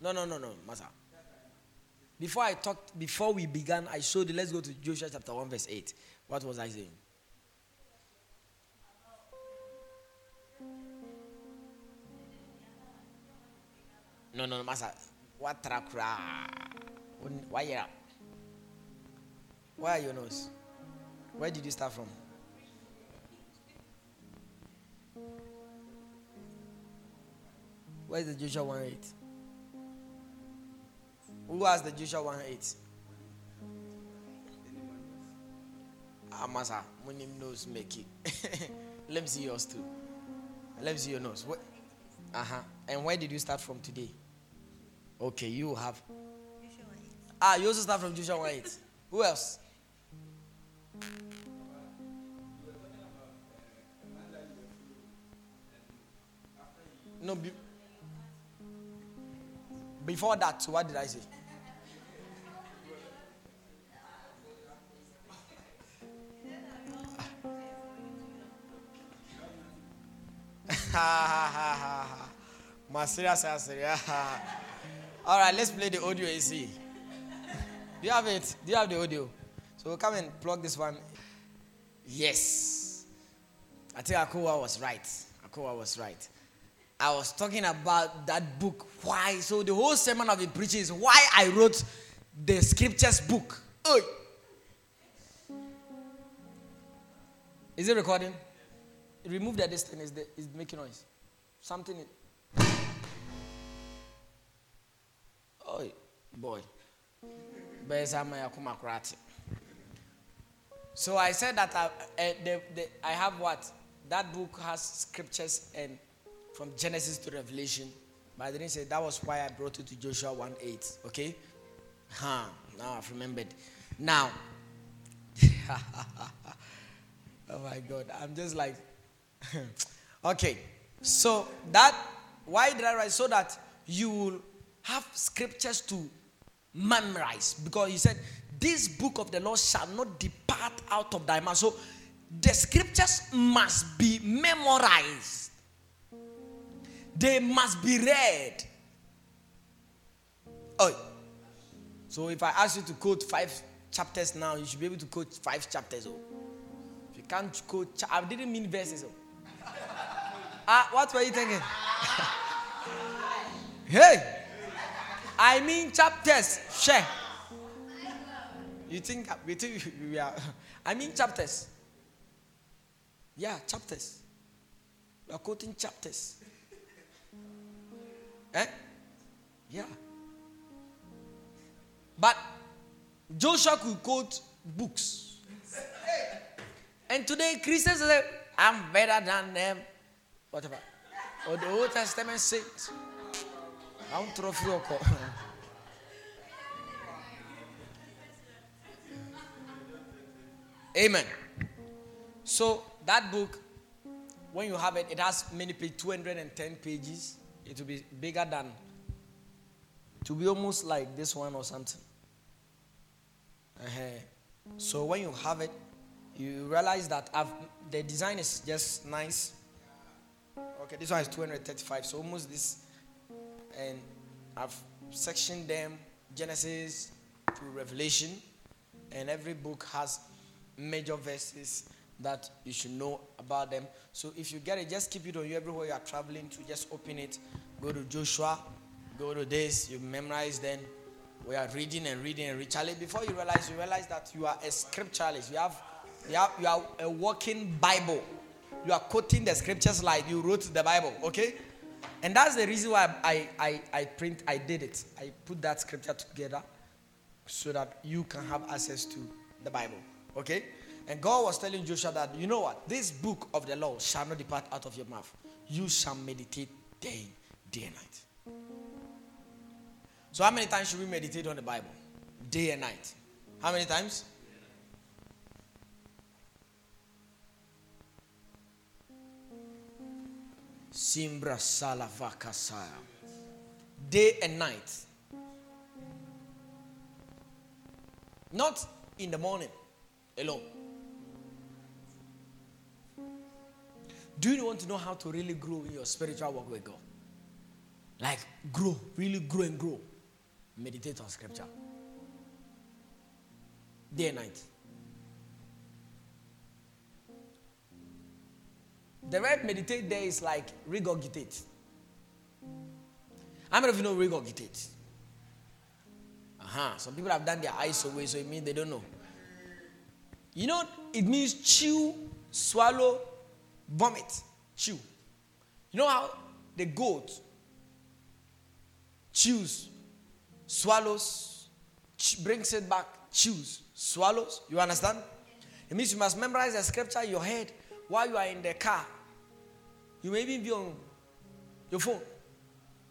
No, no, no, no, Master. Before I talked, before we began, I showed you. Let's go to Joshua chapter 1, verse 8. What was I saying? No, no, no, Master. What Why yeah? Why are your nose? Where did you start from? Where's the Joshua 1 8? Who has the Joshua 1 8? Amasa, him nose make it. *laughs* Let me see yours too. Let me see your nose. Uh huh. And where did you start from today? Okay, you have. Ah, you also start from Joshua 1 8. Who else? No, be, before that, what did I say? Ha. Masira sa all right, let's play the audio see. Do you have it? Do you have the audio? So we'll come and plug this one. Yes. I think Akowa was right. Akowa was right. I was talking about that book. Why? So the whole sermon of the preaching is why I wrote the scriptures book. Oi. Is it recording? Remove that distance. Is, the, is making noise. something. Oh, boy. So I said that I, uh, the, the, I have what? That book has scriptures and from Genesis to Revelation. But I didn't say that was why I brought it to Joshua 1 8. Okay? Huh. Now I've remembered. Now, *laughs* oh my God. I'm just like, *laughs* okay. So that, why did I write? So that you will have scriptures to memorize. Because he said, this book of the law shall not depart out of thy mouth. So the scriptures must be memorized, they must be read. Oh, so if I ask you to quote five chapters now, you should be able to quote five chapters. Oh. If you can't quote, I didn't mean verses. Oh. ah, what were you thinking? *laughs* hey, I mean chapters. Share. You think we think *laughs* we are? I mean chapters. Yeah, chapters. We are quoting chapters. eh? Yeah. But Joshua could quote books. And today Christians say, I'm better than them. Whatever. Or the Old Testament says, Amen. So that book, when you have it, it has many pages, 210 pages. It will be bigger than, to be almost like this one or something. Uh-huh. So when you have it, you realize that I've, the design is just nice. Okay, this one is 235, so almost this. And I've sectioned them Genesis to Revelation, and every book has major verses that you should know about them. So if you get it, just keep it on you everywhere you are traveling to. Just open it, go to Joshua, go to this, you memorize then. We are reading and reading and reading. Before you realize, you realize that you are a scripturalist. You have, you have, you are a walking Bible. You are quoting the scriptures like you wrote the Bible. Okay, and that's the reason why I, I, I print, I did it. I put that scripture together so that you can have access to the Bible. Okay? And God was telling Joshua that, you know what? This book of the law shall not depart out of your mouth. You shall meditate day, day and night. So, how many times should we meditate on the Bible? Day and night. How many times? Simbra Salavakasaya. Day and night. Not in the morning alone. Do you want to know how to really grow in your spiritual walk with God? Like grow, really grow and grow. Meditate on scripture. Day and night. The word meditate there is like regurgitate. How many of you know regurgitate? Uh-huh. Some people have done their eyes away, so it means they don't know. You know, it means chew, swallow, vomit, chew. You know how the goat chews, swallows, brings it back, chews, swallows. You understand? It means you must memorize the scripture in your head while you are in the car. You may even be on your phone.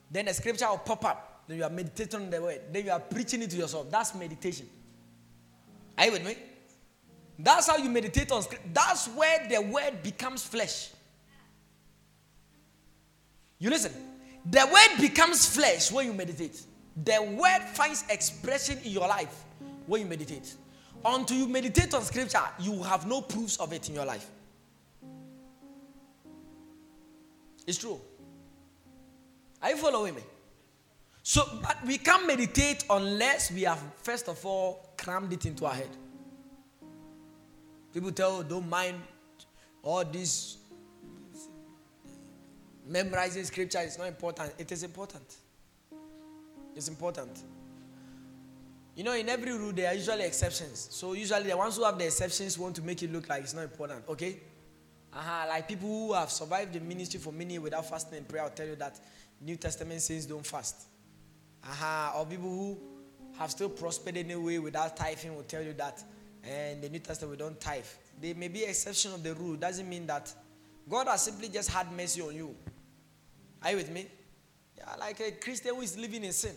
Then the scripture will pop up. Then you are meditating on the word. Then you are preaching it to yourself. That's meditation. Are you with me? That's how you meditate on scripture. That's where the word becomes flesh. You listen. The word becomes flesh when you meditate. The word finds expression in your life when you meditate. Until you meditate on scripture, you have no proofs of it in your life. It's true. Are you following me? So, but we can't meditate unless we have, first of all, crammed it into our head. People tell, don't mind all this. Memorizing scripture is not important. It is important. It's important. You know, in every rule, there are usually exceptions. So, usually, the ones who have the exceptions want to make it look like it's not important. Okay? Uh-huh, like people who have survived the ministry for many without fasting and prayer I'll tell you that New Testament saints don't fast. Uh-huh, or people who have still prospered anyway without tithing will tell you that and the New Testament don't tithe. They may be exception of the rule. Doesn't mean that God has simply just had mercy on you. Are you with me? Yeah, like a Christian who is living in sin.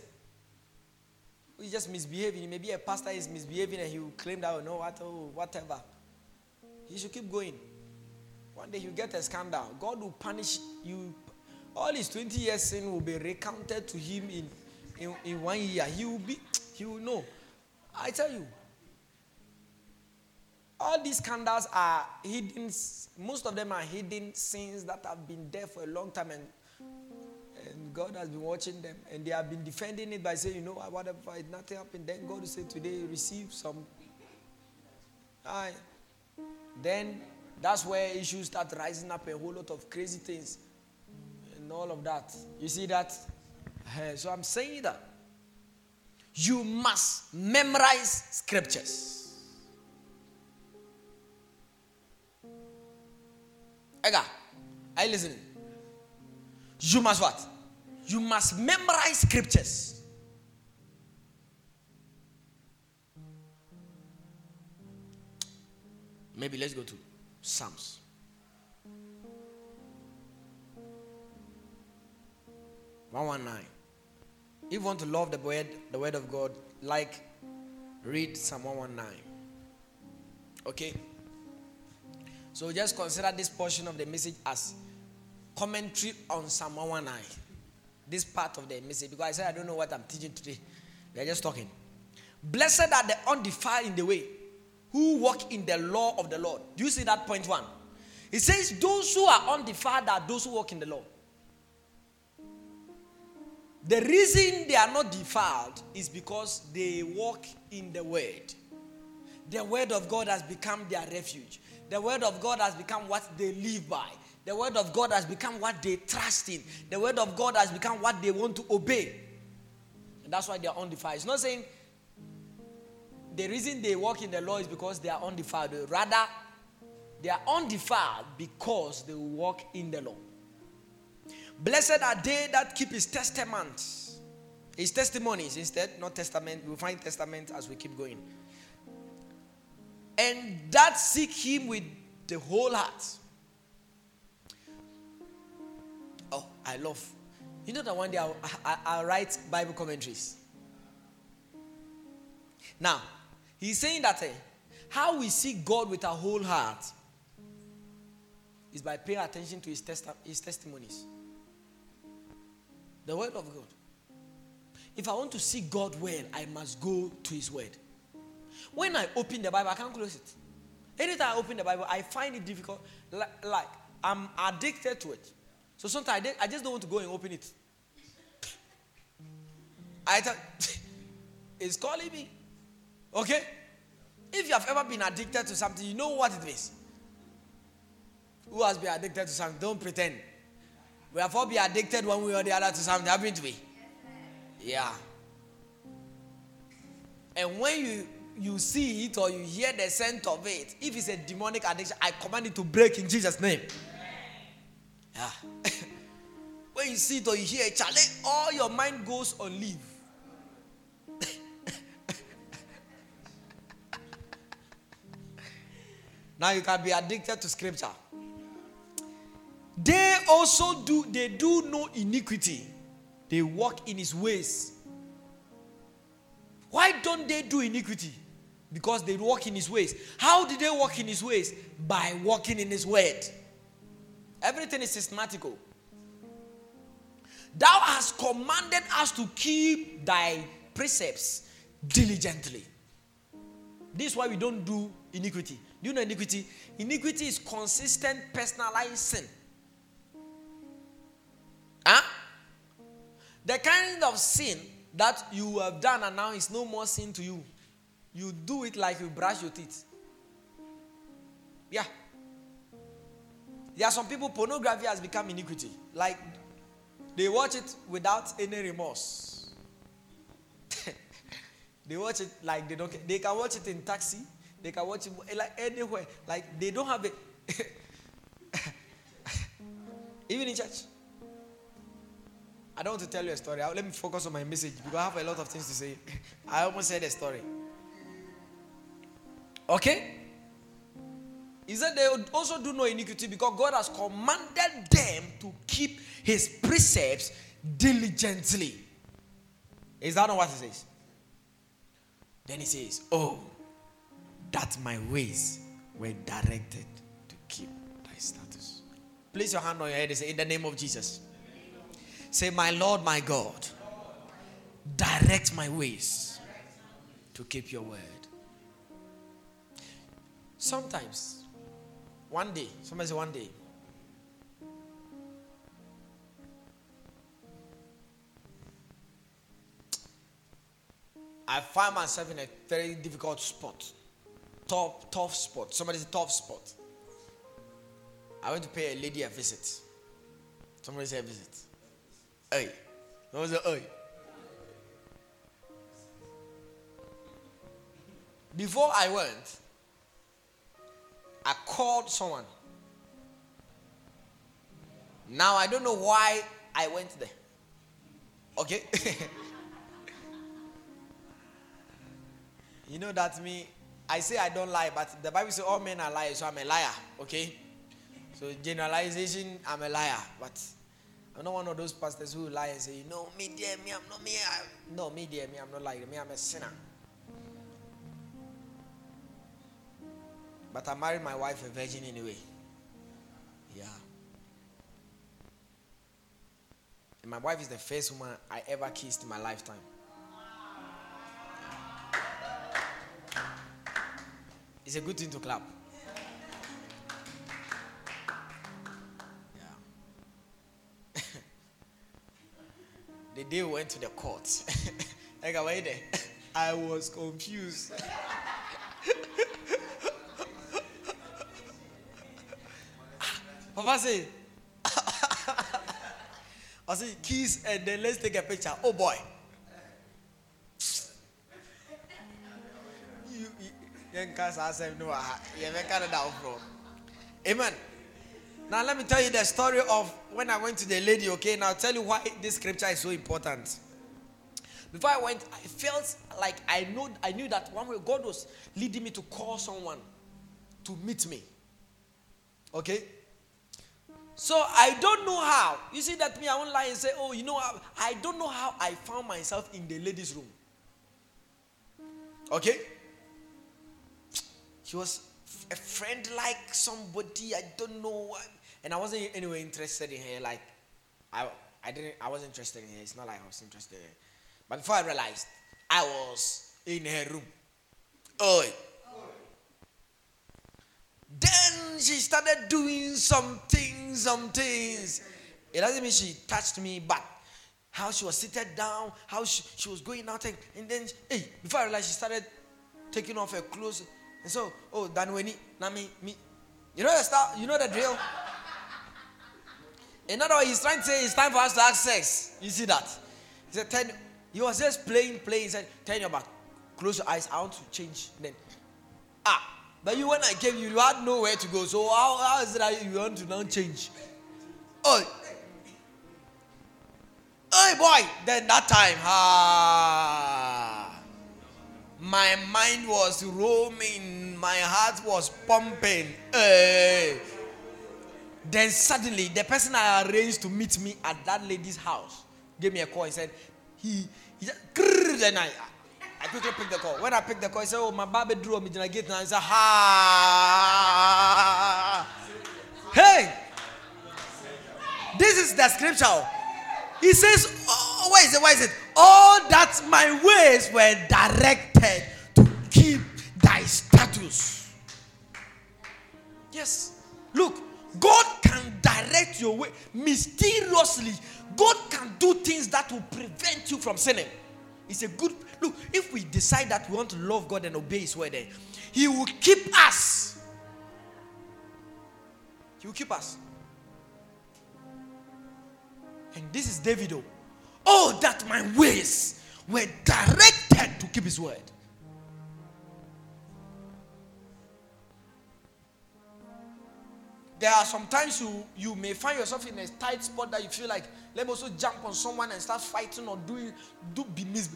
Who is just misbehaving. Maybe a pastor is misbehaving and he will claim that, oh, no, what, oh, whatever. He should keep going. One day he'll get a scandal. God will punish you. All his 20 years sin will be recounted to him in, in, in one year. He will be, he will know. I tell you, all these scandals are hidden, most of them are hidden sins that have been there for a long time and, and God has been watching them and they have been defending it by saying, you know, whatever, nothing happened. Then God will say, today receive some. Aye. Then that's where issues start rising up, a whole lot of crazy things and all of that. You see that? Eh, so I'm saying that you must memorize scriptures. Ega, are you listening? You must what? You must memorize scriptures. Maybe let's go to Psalms. One one nine. If you want to love the word, the word of God, like read Psalm 119. Okay? So just consider this portion of the message as commentary on Psalm 119. This part of the message, because I said I don't know what I'm teaching today. We are just talking. Blessed are the undefiled in the way, who walk in the law of the Lord. Do you see that point one? It says, Those who are undefiled are those who walk in the law. The reason they are not defiled is because they walk in the word. The word of God has become their refuge. The word of God has become what they live by. The word of God has become what they trust in. The word of God has become what they want to obey. And that's why they are undefiled. It's not saying the reason they walk in the law is because they are undefiled. Rather, they are undefiled because they walk in the law. Blessed are they that keep his testaments, his testimonies instead, not testament. We'll find testament as we keep going and that seek him with the whole heart. Oh, I love. You know that one day I'll, I, I'll write Bible commentaries. Now, he's saying that uh, how we seek God with our whole heart is by paying attention to his, testi- his testimonies. The word of God. If I want to seek God well, I must go to his word. When I open the Bible, I can't close it. Anytime I open the Bible, I find it difficult. Like, like I'm addicted to it. So sometimes I, I just don't want to go and open it. I thought *laughs* it's calling me. Okay? If you have ever been addicted to something, you know what it is. Who has been addicted to something? Don't pretend. We have all been addicted one way or the other to something, haven't we? Yeah. And when you you see it or you hear the scent of it, if it's a demonic addiction, I command it to break in Jesus' name. Yeah. *laughs* when you see it or you hear it, Charlie, all your mind goes on leave. Now you can be addicted to scripture. They also do, they do no iniquity. They walk in his ways. Why don't they do iniquity? because they walk in his ways. How did they walk in his ways? By walking in his word. Everything is systematical. Thou hast commanded us to keep thy precepts diligently. This is why we don't do iniquity. Do you know iniquity? Iniquity is consistent personalized sin. Huh? The kind of sin that you have done and now is no more sin to you you do it like you brush your teeth. Yeah. There are some people, pornography has become iniquity. Like they watch it without any remorse. *laughs* they watch it like they don't They can watch it in taxi. They can watch it like anywhere. Like they don't have it. *laughs* Even in church. I don't want to tell you a story. Let me focus on my message because I have a lot of things to say. *laughs* I almost said a story. Okay? He said they also do no iniquity because God has commanded them to keep his precepts diligently. Is that not what he says? Then he says, Oh, that my ways were directed to keep thy status. Place your hand on your head and say, In the name of Jesus. Say, My Lord, my God, direct my ways to keep your word. Sometimes, one day, somebody say one day, I find myself in a very difficult spot. Tough, tough spot. Somebody's a tough spot. I went to pay a lady a visit. Somebody said visit. Hey. Somebody said, hey. Before I went, I called someone. Now I don't know why I went there. Okay? *laughs* You know that me, I say I don't lie, but the Bible says all men are liars, so I'm a liar. Okay? So generalization, I'm a liar. But I'm not one of those pastors who lie and say, no, me dear, me, I'm not me. I, no, me dear, me, I'm not lying. Me, I'm a sinner. But I married my wife a virgin anyway. Yeah. And my wife is the first woman I ever kissed in my lifetime. It's a good thing to clap. Yeah. *laughs* the day we went to the court, *laughs* *laughs* I was confused. Papa said, I said, kiss and then let's take a picture. Oh boy. Amen. Now let me tell you the story of when I went to the lady, okay? Now I'll tell you why this scripture is so important. Before I went, I felt like I know I knew that one way God was leading me to call someone to meet me. Okay? So I don't know how. You see that me, I won't lie and say, oh, you know, I, I don't know how I found myself in the ladies' room. Okay? She was a friend like somebody, I don't know. And I wasn't anyway interested in her. Like, I, I didn't, I wasn't interested in her. It's not like I was interested in her. But before I realized, I was in her room. Oh. Then she started doing some things, some things. It doesn't mean she touched me, but how she was seated down, how she, she was going out, and, and then, hey, before I realized, she started taking off her clothes and so, oh, Danweni, na me. You know the style, you know the drill. In other words, he's trying to say it's time for us to have sex. You see that? He said, turn, he was just playing, playing. He said, turn your back, close your eyes. I want to change. Then, ah, but you when I came, you had nowhere to go. So how, how is it that you want to now change? Oh, hey boy. Then that time, ah my mind was roaming, my heart was pumping. Hey. Then suddenly, the person I arranged to meet me at that lady's house gave me a call and said, he, he just, then I, I quickly picked the call. When I picked the call, he said, Oh, my baby drew me, then I get and I said, Ha! Hey! This is the scripture. He says, oh, is it? Where is it? All that my ways were directed to keep thy status. Yes. Look, God can direct your way mysteriously. God can do things that will prevent you from sinning. It's a good look. If we decide that we want to love God and obey His word, then He will keep us. He will keep us. And this is David. Oh, oh that my ways were directed to keep his word. there are sometimes you you may find yourself in a tight spot that you feel like let me also jump on someone and start fighting or doing do be mis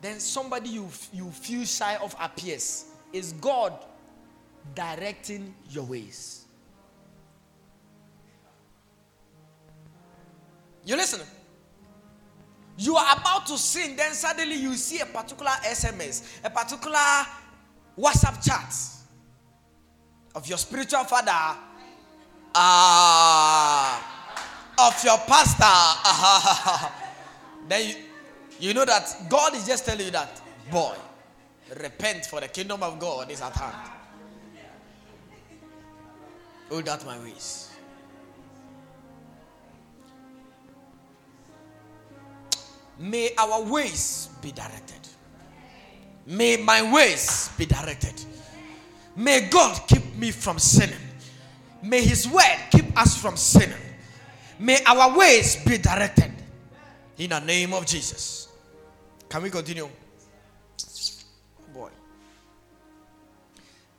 then somebody you you feel shy of appears is god directing your ways you listen you are about to sin then suddenly you see a particular sms a particular whatsapp chat of your spiritual father uh, of your pastor. *laughs* Then you, you know that god is just telling you that boy repent for the kingdom of god is at hand. Hold out my ways may our ways be directed may my ways be directed may god keep me from sinning May His word keep us from sinning. May our ways be directed in the name of Jesus. Can we continue? Oh boy.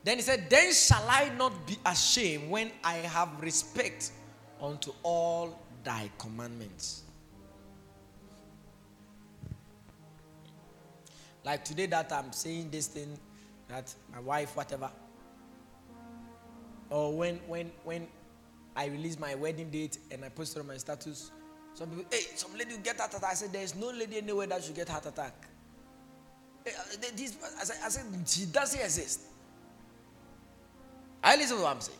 Then he said, Then shall I not be ashamed when I have respect unto all thy commandments. Like today, that I'm saying this thing, that my wife, whatever, or when when when I release my wedding date and I post it on my status, some people, hey, some lady will get heart attack. I said, there's no lady anywhere that should get heart attack. Hey, uh, this, I, said, I said, she doesn't exist. I listen to what I'm saying.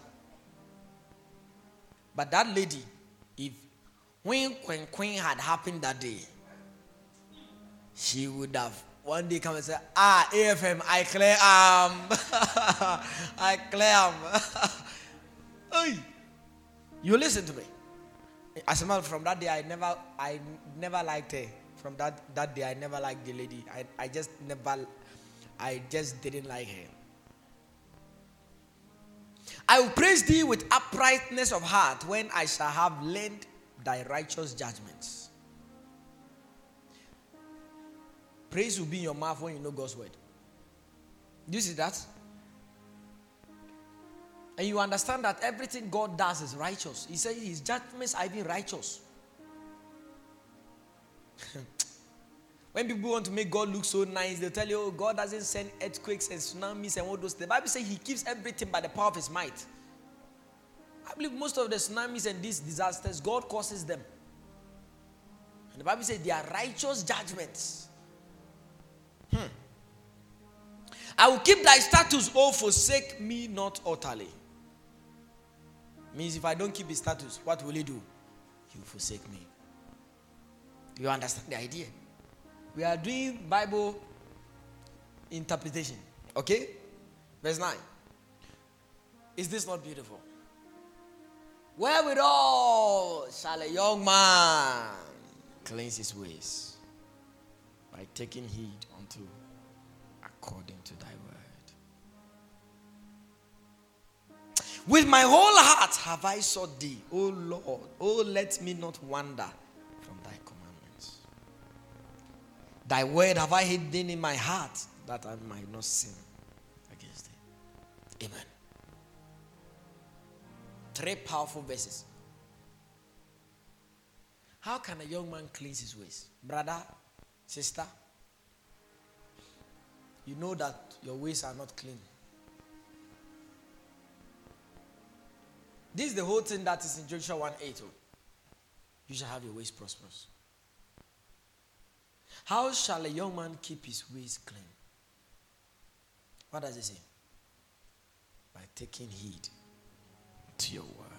But that lady, if when Queen Queen had happened that day, she would have one day come and say, Ah, AFM, I clear um *laughs* I clear um hey, *laughs* you listen to me. As a matter from that day, I never I never liked her. From that, that day I never liked the lady. I, I just never I just didn't like her. I will praise thee with uprightness of heart when I shall have learned thy righteous judgments. Praise will be in your mouth when you know God's word. You see that? And you understand that everything God does is righteous. He said his judgments are even righteous. *laughs* when people want to make God look so nice, they tell you, oh, God doesn't send earthquakes and tsunamis and all those. The Bible says he keeps everything by the power of his might. I believe most of the tsunamis and these disasters, God causes them. And the Bible says they are righteous judgments. Hmm. I will keep thy status, oh, forsake me not utterly. Means if I don't keep his status, what will he do? He will forsake me. You understand the idea? We are doing Bible interpretation. Okay? Verse 9. Is this not beautiful? Wherewithal shall a young man cleanse his ways by taking heed With my whole heart have I sought thee, O Lord. Oh, let me not wander from thy commandments. Thy word have I hidden in my heart that I might not sin against thee. Amen. Three powerful verses. How can a young man cleanse his ways? Brother, sister, you know that your ways are not clean. This is the whole thing that is in Joshua 1 8. You shall have your ways prosperous. How shall a young man keep his ways clean? What does it say? By taking heed to your word.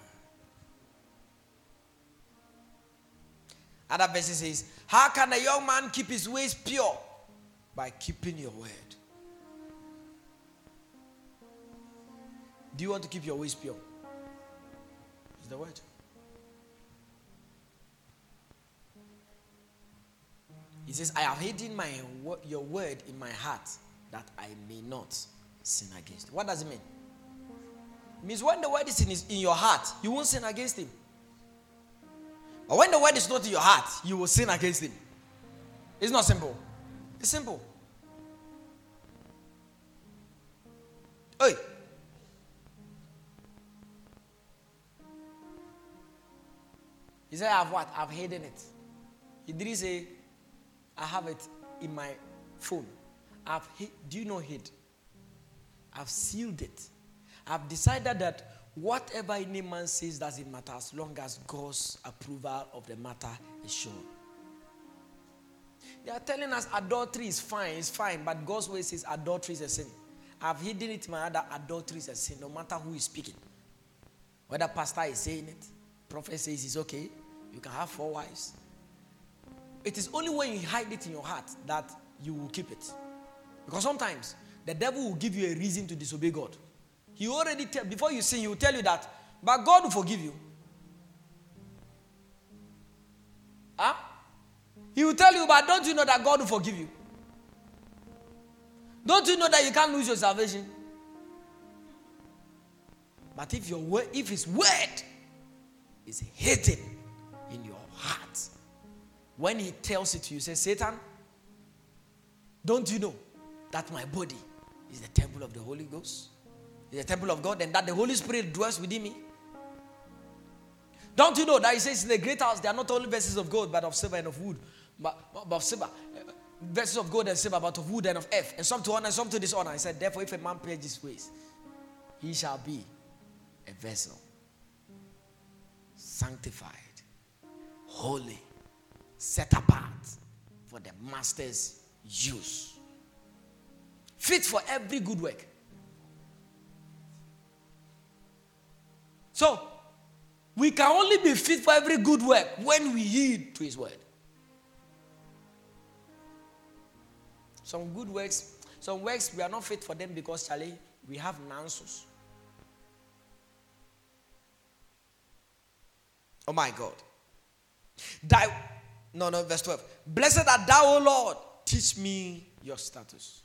Other verses says, How can a young man keep his ways pure? By keeping your word. Do you want to keep your ways pure? Is the word. He says, I have hidden my your word in my heart that I may not sin against. What does it mean? It means when the word is in, his, in your heart, you won't sin against him. But when the word is not in your heart, you will sin against him. It's not simple. It's simple. Hey, He said, I've what? I've hidden it. He didn't say, I have it in my phone. I've hid, do you know hid? I've sealed it. I've decided that whatever any man says doesn't matter as long as God's approval of the matter is shown. They are telling us adultery is fine, it's fine, but God's way says adultery is a sin. I've hidden it in my other adultery is a sin, no matter who is speaking. Whether pastor is saying it, prophet says it's okay, you can have four wives. It is only when you hide it in your heart that you will keep it. Because sometimes the devil will give you a reason to disobey God. He already tell before you sin, he will tell you that, but God will forgive you. Huh? He will tell you, but don't you know that God will forgive you? Don't you know that you can't lose your salvation? But if your word, if his word is your heart, when he tells it to you, say, Satan, don't you know that my body is the temple of the Holy Ghost? Is the temple of God, and that the Holy Spirit dwells within me? Don't you know that he says in the great house there are not only vessels of gold, but of silver and of wood, but, but of silver, uh, vessels of gold and silver, but of wood and of earth, and some to honor and some to dishonor. He said, Therefore, if a man pledge his ways, he shall be a vessel, sanctified, holy, set apart for the master's use, fit for every good work. So, we can only be fit for every good work when we heed to his word. Some good works, some works we are not fit for them because Charlie, we have nonsense. Oh my God. Thy, no, no, verse 12. Blessed art thou, O Lord, teach me your status.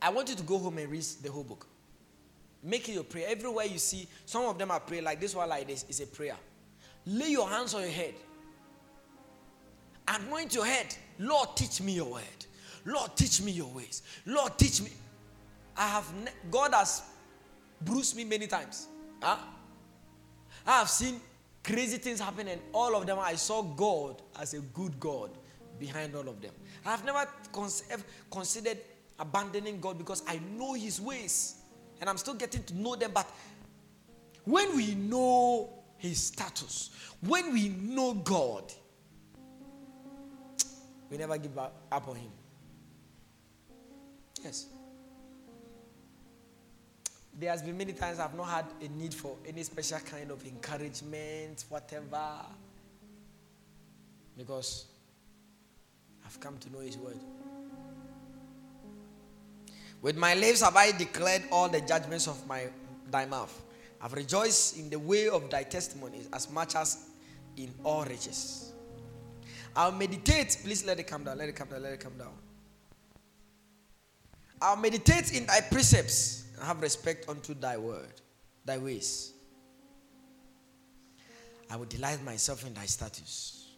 I want you to go home and read the whole book. Make it your prayer. Everywhere you see, some of them are prayer, like this one, like this, is a prayer. Lay your hands on your head. Anoint your head. Lord, teach me your word. Lord, teach me your ways. Lord, teach me. I have, ne- God has bruised me many times. Huh? I have seen crazy things happen, and all of them I saw God as a good God behind all of them. I have never cons- considered abandoning God because I know His ways and I'm still getting to know them. But when we know His status, when we know God, we never give up on Him. Yes. There has been many times I've not had a need for any special kind of encouragement, whatever, because I've come to know His word. With my lips have I declared all the judgments of my thy mouth. I've rejoiced in the way of thy testimonies as much as in all riches. I'll meditate. Please let it come down. Let it come down. Let it come down. I'll meditate in thy precepts have respect unto thy word, thy ways. I will delight myself in thy status.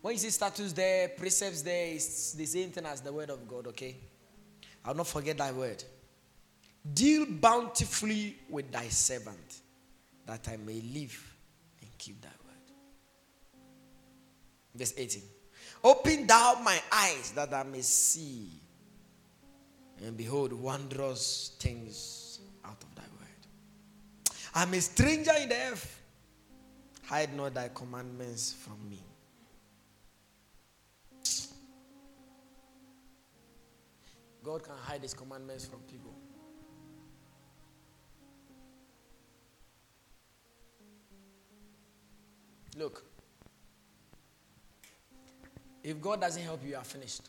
When you see status there, precepts there, it's the same thing as the word of God, okay? I'll not forget thy word. Deal bountifully with thy servant, that I may live and keep thy word. Verse 18. Open thou my eyes that I may see and behold wondrous things out of thy word. I'm a stranger in the earth. Hide not thy commandments from me. God can hide his commandments from people. Look, if God doesn't help you, you are finished.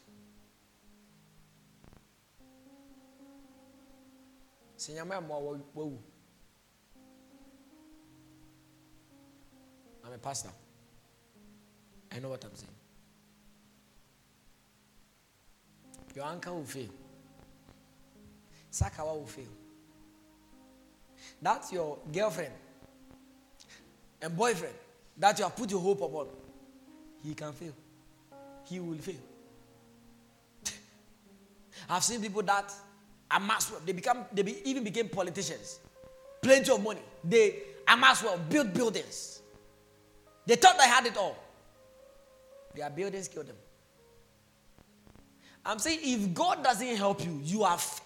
I'm a pastor. I know what I'm saying. Your uncle will fail. Sakawa will fail. That's your girlfriend and boyfriend that you have put your hope upon. He can fail. He will fail. *laughs* I've seen people that amass wealth. They become they be, even became politicians. Plenty of money. They amass wealth, build buildings. They thought they had it all. Their buildings killed them. I'm saying if God doesn't help you, you are. F-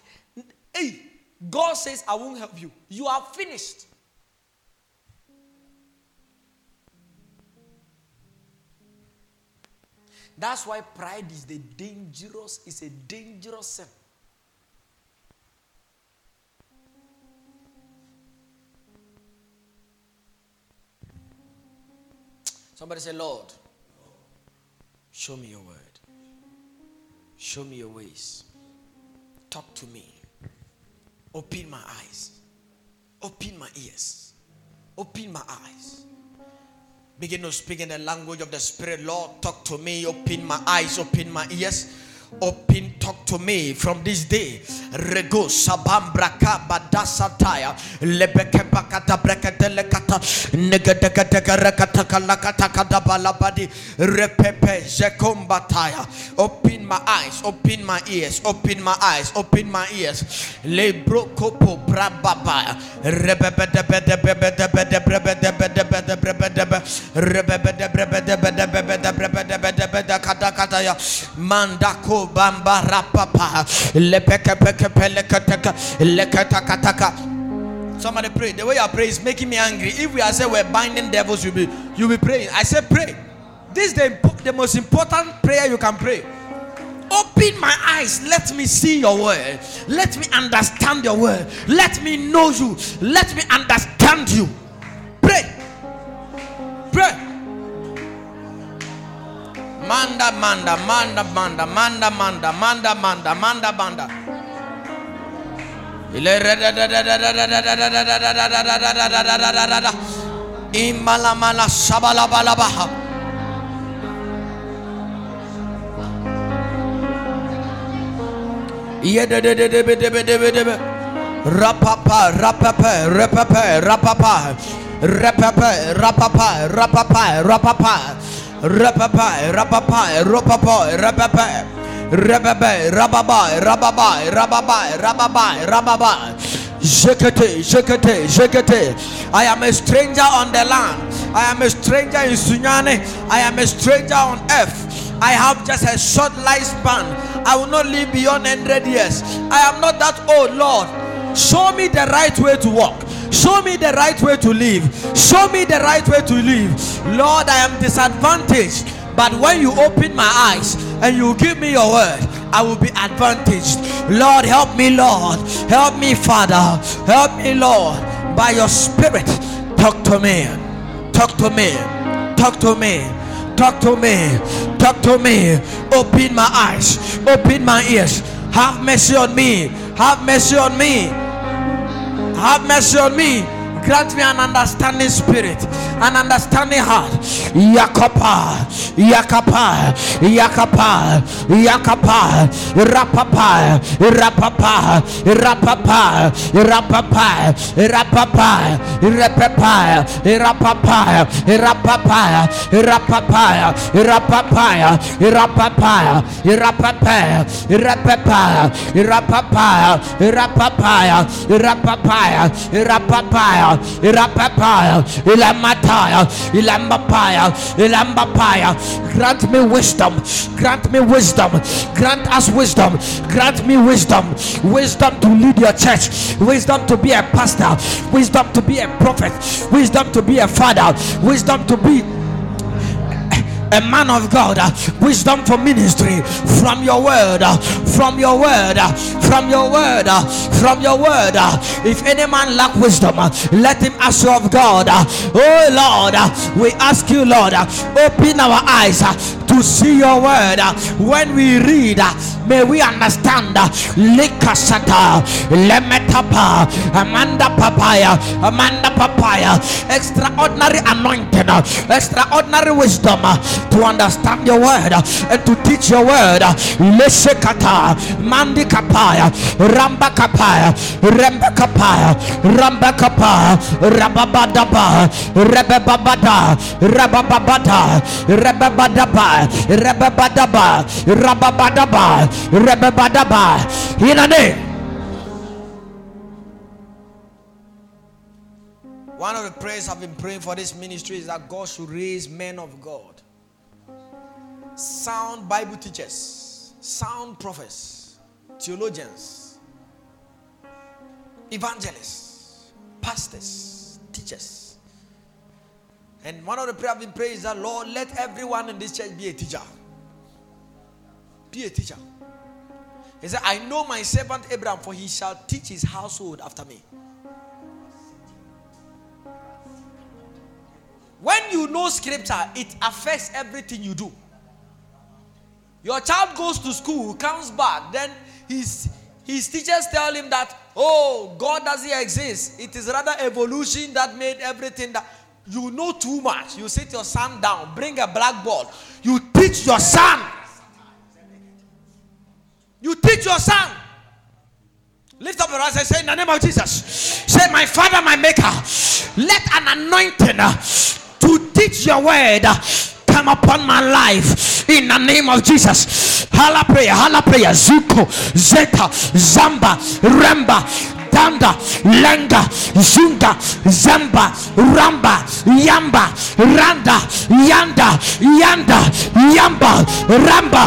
hey, God says, I won't help you. You are finished. That's why pride is the dangerous, it's a dangerous sin. Somebody say, Lord, show me your word. Show me your ways. Talk to me. Open my eyes. Open my ears. Open my eyes. Begin to speak in the language of the Spirit. Lord, talk to me. Open my eyes. Open my ears open talk to me from this day rego sabam braka badasataya lebeke bakata kata negadeka rekata kalakata kada balabadi repepe jekombataya open my eyes open my ears open my eyes open my ears lebro kopo brababa rebebe bamba rapapa Somebody pray. The way you pray is making me angry. If we are saying we're binding devils, you'll be you'll be praying. I say pray. This is the, the most important prayer you can pray. Open my eyes. Let me see your word. Let me understand your word. Let me know you. Let me understand you. Pray. Pray. Manda, manda, manda, manda, manda, manda, manda, manda, manda, manda. Imalamala sabalabalabaha. Yededededededededede. Rapapa, rapapa, rapapa, rapapa, rapapa, rapapa, rapapa, rapapa. Rapapa, rapapa, rapapa, rapapa. Rababa, rababa, rababa, rababa, rababa, rababa. Jekete, jekete, jekete. I am a stranger on the land. I am a stranger in Sunyani. I am a stranger on earth. I have just a short lifespan. I will not live beyond 100 years. I am not that old, Lord. Show me the right way to walk. Show me the right way to live. Show me the right way to live. Lord, I am disadvantaged. But when you open my eyes and you give me your word, I will be advantaged. Lord, help me, Lord. Help me, Father. Help me, Lord. By your spirit, talk to me. Talk to me. Talk to me. Talk to me. Talk to me. Open my eyes. Open my ears. Have mercy on me. Have mercy on me. Have mercy on me. Grant me an understanding spirit, an understanding heart. Yakapa, Yakapa, Yakapa, Yakapa, Rapapa, Rapapa, Rapapa, Rapapa, Rapapa, Rapapa, Rapapa, Rapapa, Rapapa, Rapapa, Rapapa, Rapapa, Rapapa, Rapapa, Rapapa, Rapapa, Rapapa, Rapapa, Ilamataya, Ilambapaya, Ilambapaya. Grant me wisdom, grant me wisdom, grant us wisdom, grant me wisdom, wisdom to lead your church, wisdom to be a pastor, wisdom to be a prophet, wisdom to be a father, wisdom to be a man of God, uh, wisdom for ministry from your word, uh, from your word, uh, from your word, uh, from your word. Uh. If any man lack wisdom, uh, let him ask you of God. Oh Lord, we ask you, Lord, open our eyes to see your word. When we read, may we understand. Likasata, Lemetapa, Amanda Papaya, Amanda Papaya, extraordinary anointing, extraordinary wisdom to understand your word and to teach your word. Lesekata, Mandi Kapaya, Ramba Kapaya, Remba Kapaya, Ramba Kapaya, Rababadaba, Rebabada, Rababada, Rebabadaba, Rebabadaba, Rababadaba, Rebabadaba. In a name. One of the prayers I've been praying for this ministry is that God should raise men of God, sound Bible teachers, sound prophets, theologians, evangelists, pastors, teachers. And one of the prayers I've been praying is that Lord, let everyone in this church be a teacher. Be a teacher. He said, I know my servant Abraham, for he shall teach his household after me. When you know scripture, it affects everything you do. Your child goes to school, comes back, then his, his teachers tell him that, oh, God doesn't exist. It is rather evolution that made everything that you know too much. You sit your son down, bring a blackboard, you teach your son. You teach your son. Lift up your eyes and say, In the name of Jesus, say, My Father, my Maker, let an anointing uh, to teach your word come upon my life in the name of Jesus. Hala prayer, hala prayer, Zuko, Zeta, Zamba, Ramba, Danda, Lenga, Zunga, Zamba, Ramba, Yamba, Randa, Yanda, Yanda, Yamba, Ramba,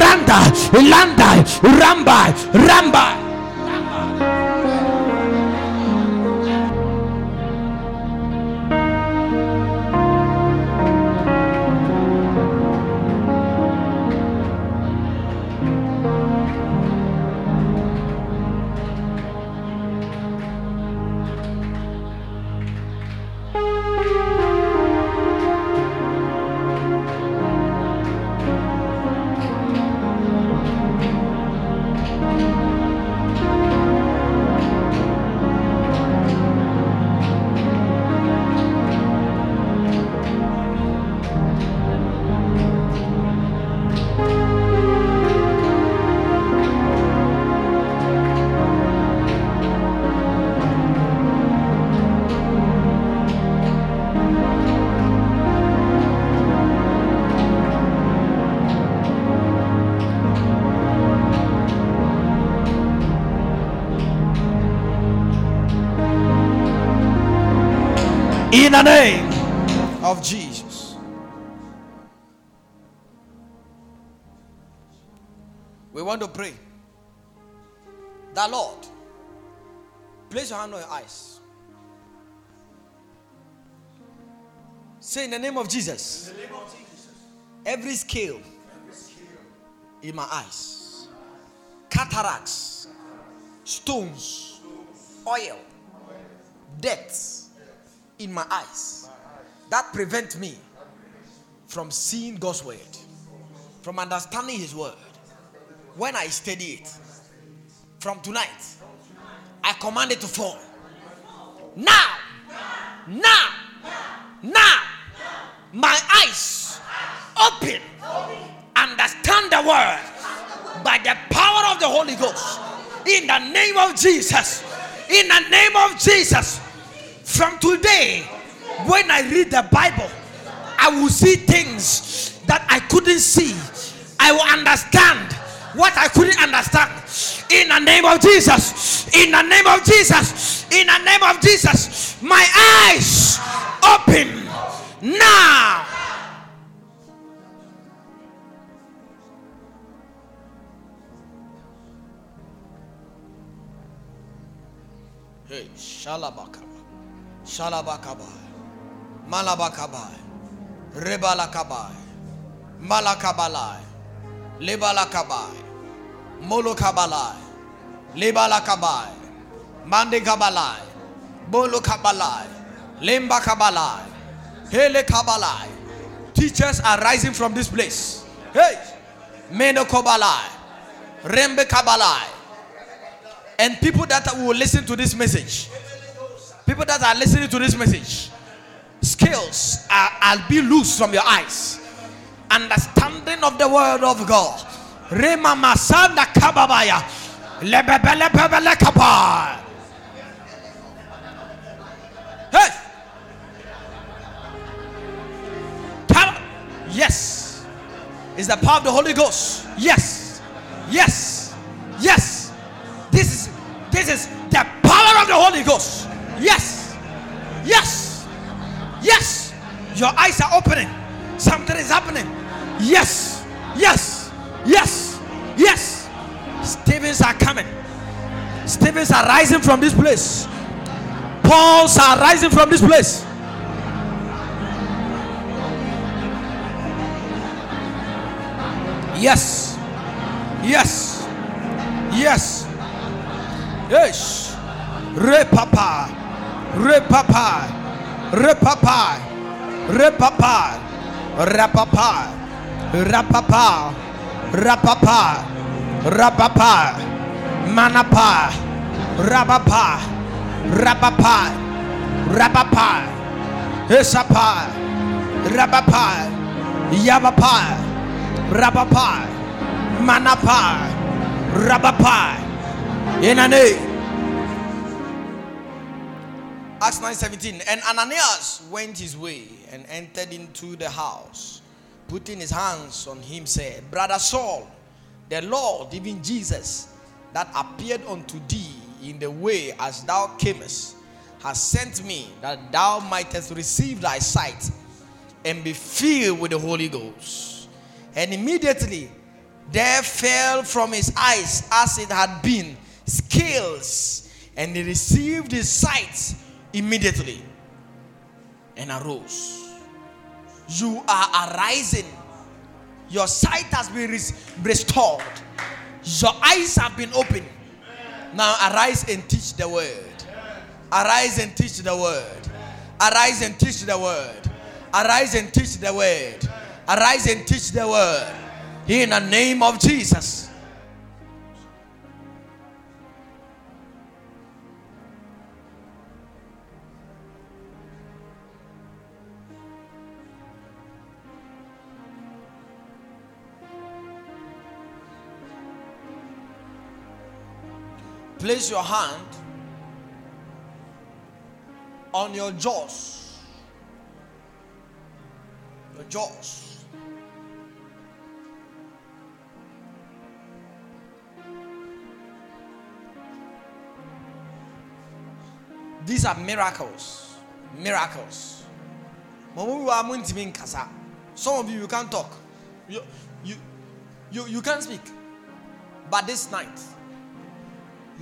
Randa, Landa, Ramba, Ramba. In the name of Jesus. We want to pray. The Lord, place your hand on your eyes. Say in the name of Jesus. In name of Jesus. Every scale, Every scale in my eyes, cataracts, stones, oil, death in my eyes that prevent me from seeing God's word, from understanding His word. When I study it, from tonight, I command it to fall. Now, now, now, my eyes open, understand the word by the power of the Holy Ghost. In the name of Jesus. In the name of Jesus. From today, when I read the Bible, I will see things that I couldn't see. I will understand what I couldn't understand. In the name of Jesus. In the name of Jesus. In the name of Jesus. My eyes open now. Hey, Shalabaka. Shalabakabai, Malabakabai, Rebalakabai, Malakabalai, Lebalakabai, Molokabalai, Lebalakabai, Mandekabalai, Molokabalai, Lembakabalai, Helekabalai. Teachers are rising from this place. Hey, Menokobalai, Rembekabalai. And people that will listen to this message People that are listening to this message, skills are, are be loose from your eyes. Understanding of the word of God. Rema masanda kababaya. Hey. Yes. Is the power of the Holy Ghost. Yes. Yes. Yes. Are rising from this place. Pauls are rising from this place. Yes, yes, yes. Yes. Repapa, repapa, repapa, repapa, rapapa, rapapa, rapapa, rapapa, manapa, rabapa, rabapa, rabapa, esapa, rabapa, yabapa, rabapa, manapa, rabapa. In. Acts 9:17. And Ananias went his way and entered into the house, putting his hands on him, said, Brother Saul, the Lord, even Jesus, that appeared unto thee in the way as thou camest, has sent me that thou mightest receive thy sight and be filled with the Holy Ghost. And immediately there fell from his eyes as it had been scales, and he received his sight immediately and arose. You are arising. Your sight has been restored. Your eyes have been opened. Now arise and teach the word. Arise and teach the word. Arise and teach the word. Arise and teach the word. Arise and teach the word. In the name of Jesus. Place your hand on your jaws. Your jaws. These are miracles. Miracles. Some of you you can't talk. You you you, you can't speak. But this night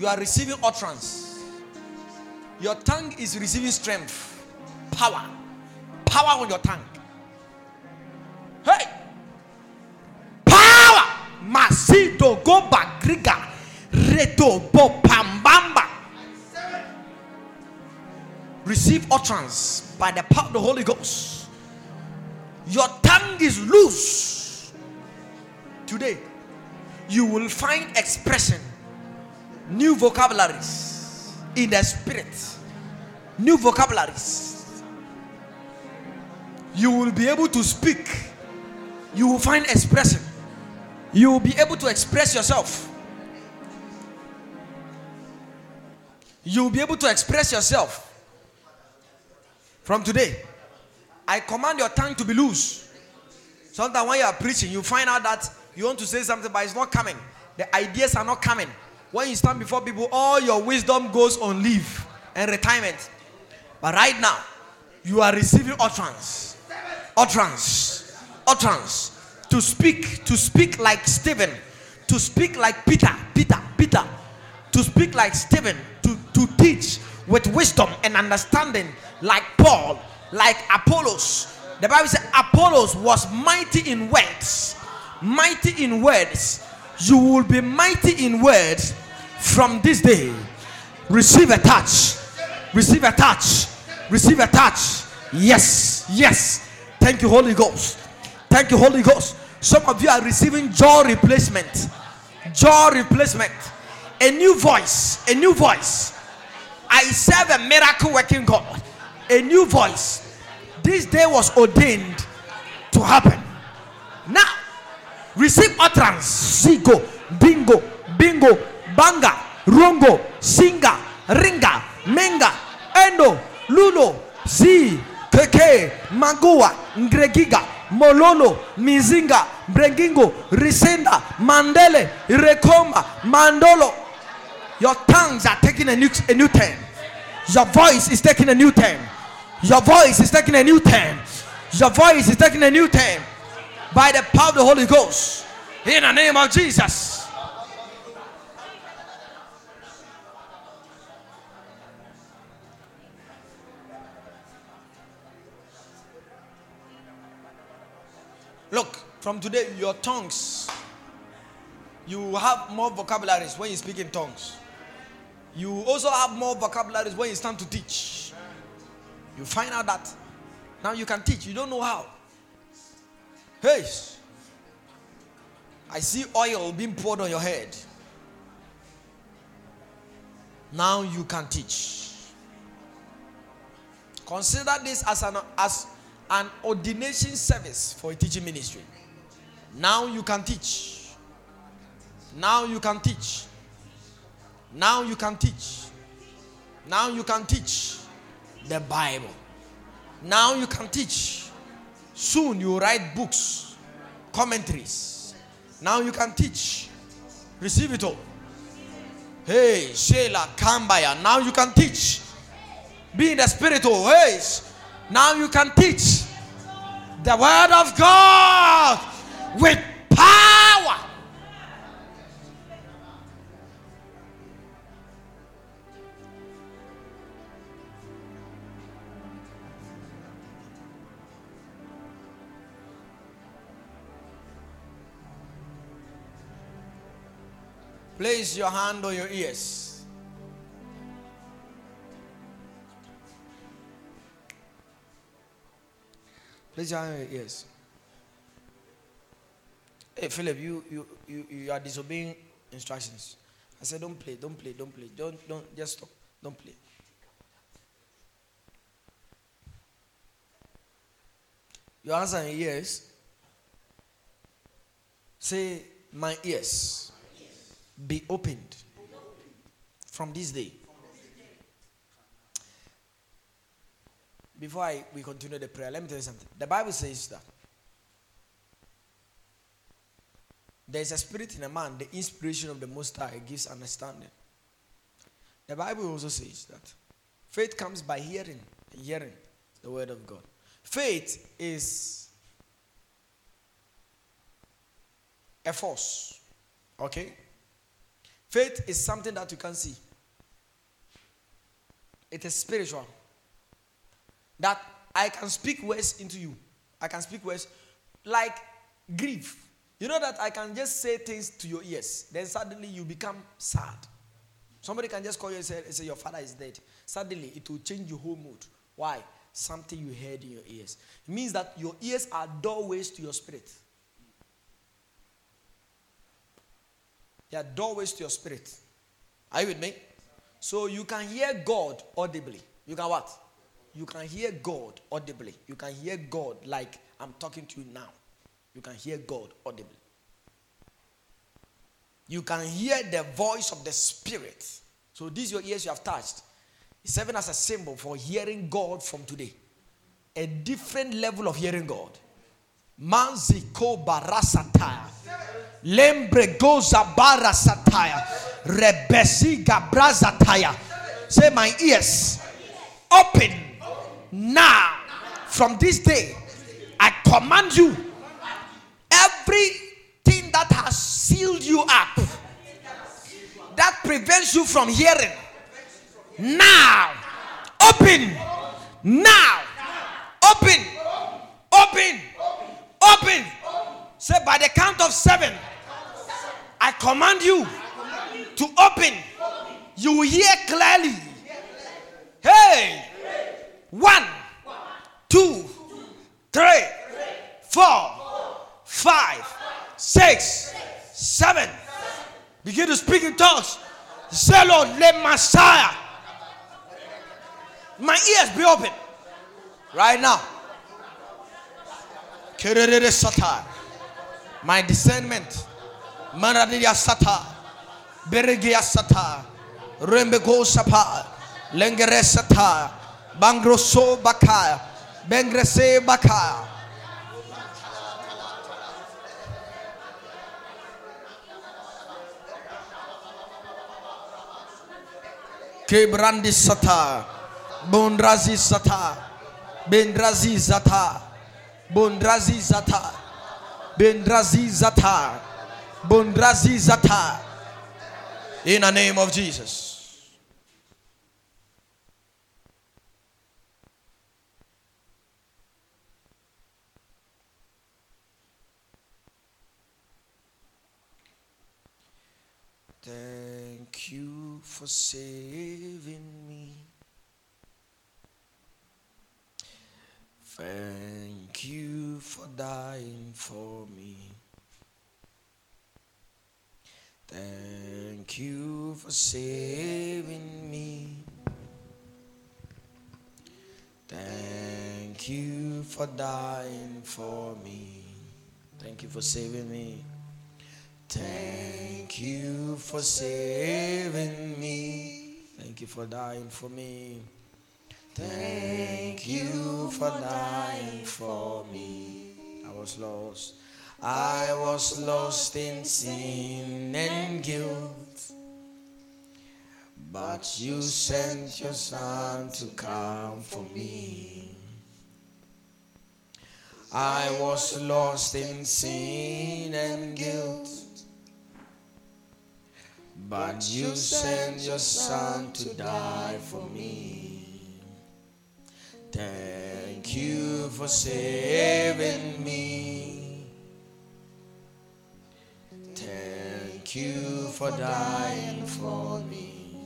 you are receiving utterance. Your tongue is receiving strength, power, power on your tongue. Hey, power. Masido go bagriga reto bo pambamba. Receive utterance by the power of the Holy Ghost. Your tongue is loose. Today, you will find expression new vocabularies in the spirit. New vocabularies. You will be able to speak. You will find expression. You will be able to express yourself. You will be able to express yourself. From today, I command your tongue to be loose. Sometimes when you are preaching, you find out that you want to say something, but it's not coming. The ideas are not coming. When you stand before people, all your wisdom goes on leave and retirement. But right now, you are receiving utterance. Utterance. Utterance. To speak, to speak like Stephen, to speak like Peter, Peter, Peter, to speak like Stephen, to, to teach with wisdom and understanding like Paul, like Apollos. The Bible says Apollos was mighty in words. Mighty in words. You will be mighty in words from this day, receive a touch. Receive a touch. Receive a touch. Yes, yes. Thank you, Holy Ghost. Thank you, Holy Ghost. Some of you are receiving jaw replacement. Jaw replacement. A new voice. A new voice. I serve a miracle working God. A new voice. This day was ordained to happen. Now, receive utterance. Zigo, bingo, bingo, Banga, Rongo, Singa, Ringa, Menga, Endo, Lulo, Si, Keke, Magua, Ngregiga, Mololo, Mizinga, Brengingo, Risenda, Mandele, Rekoma, Mandolo. Your tongues are taking a new, a new turn. Your voice is taking a new turn. Your voice is taking a new turn. Your voice is taking a new turn by the power of the Holy Ghost. In the name of Jesus. Look, from today, your tongues, you have more vocabularies when you speak in tongues. You also have more vocabularies when it's time to teach. You find out that now you can teach, you don't know how. Hey, I see oil being poured on your head. Now you can teach. Consider this as an as an ordination service for a teaching ministry. Now you can teach. Now you can teach. Now you can teach. Now you can teach the Bible. Now you can teach. Soon you write books, commentaries. Now you can teach. Receive it all. Hey, Sheila Kambaya. Now you can teach. Be in the spirit. Oh, hey. Now you can teach the word of God with power. Place your hand on your ears. Hand on. Hey Philip, you you you, you are disobeying instructions. I said don't play, don't play, don't play. Don't don't just stop. Don't play. Your answer is yes. Say my ears be opened from this day. Before I, we continue the prayer, let me tell you something. The Bible says that there's a spirit in a man, the inspiration of the Most High gives understanding. The Bible also says that faith comes by hearing, hearing the word of God. Faith is a force, okay? Faith is something that you can see. It is spiritual. That I can speak words into you. I can speak words like grief. You know that I can just say things to your ears. Then suddenly you become sad. Somebody can just call you and say, say your father is dead. Suddenly it will change your whole mood. Why? Something you heard in your ears. It means that your ears are doorways to your spirit. They are doorways to your spirit. Are you with me? So you can hear God audibly. You can what? You can hear God audibly. You can hear God like I'm talking to you now. You can hear God audibly. You can hear the voice of the Spirit. So these your ears you have touched. It's serving as a symbol for hearing God from today. A different level of hearing God. Manziko barasataya. Lembre goza barasataya. Rebesi gabrazataya. Say my ears open now. From this day, I command you everything that has sealed you up, that prevents you from hearing, now open, now open, open, open. Say by the count of seven, I command you to open. You will hear clearly. Hey, one, two, three, four, five, six, seven. Begin to speak in tongues. Say, Lord, let Messiah. My ears be open right now. My discernment. Manadiya sata. Beregia sata. Rembego sapa. Lengere sata. Bangroso bakaya. Bengrese bakaya. Kebrandi sata. Bondrazi sata. Bendrazi zata. Bondrazi zata. Bendrazi zata. Bondrazi zata. In the name of Jesus. Thank you for saving me. Thank you for dying for me. Thank you for saving me. Thank you for dying for me. Thank you for saving me. Thank you for saving me. Thank you for dying for me. Thank you for dying for me. I was lost. I was lost in sin and guilt. But you sent your son to come for me. I was lost in sin and guilt. But you sent your son to die for me. Thank you for saving me. Thank you for dying for me.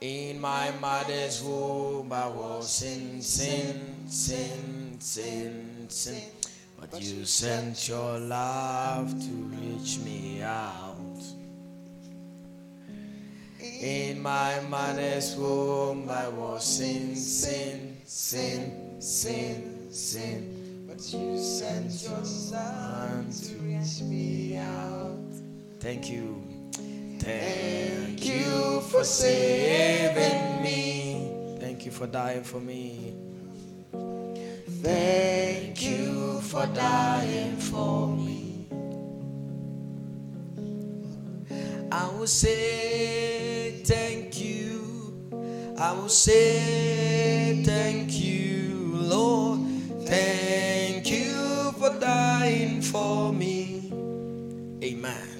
In my mother's womb, I was in sin, sin, sin, sin. But you sent your love to reach me out. In my mother's womb, I was in sin, sin, sin, sin. But you sent your son to reach me out. Thank you. Thank you for saving me. Thank you for dying for me. Thank you for dying for me. I will say thank you. I will say thank you, Lord. Thank you for dying for me. Amen.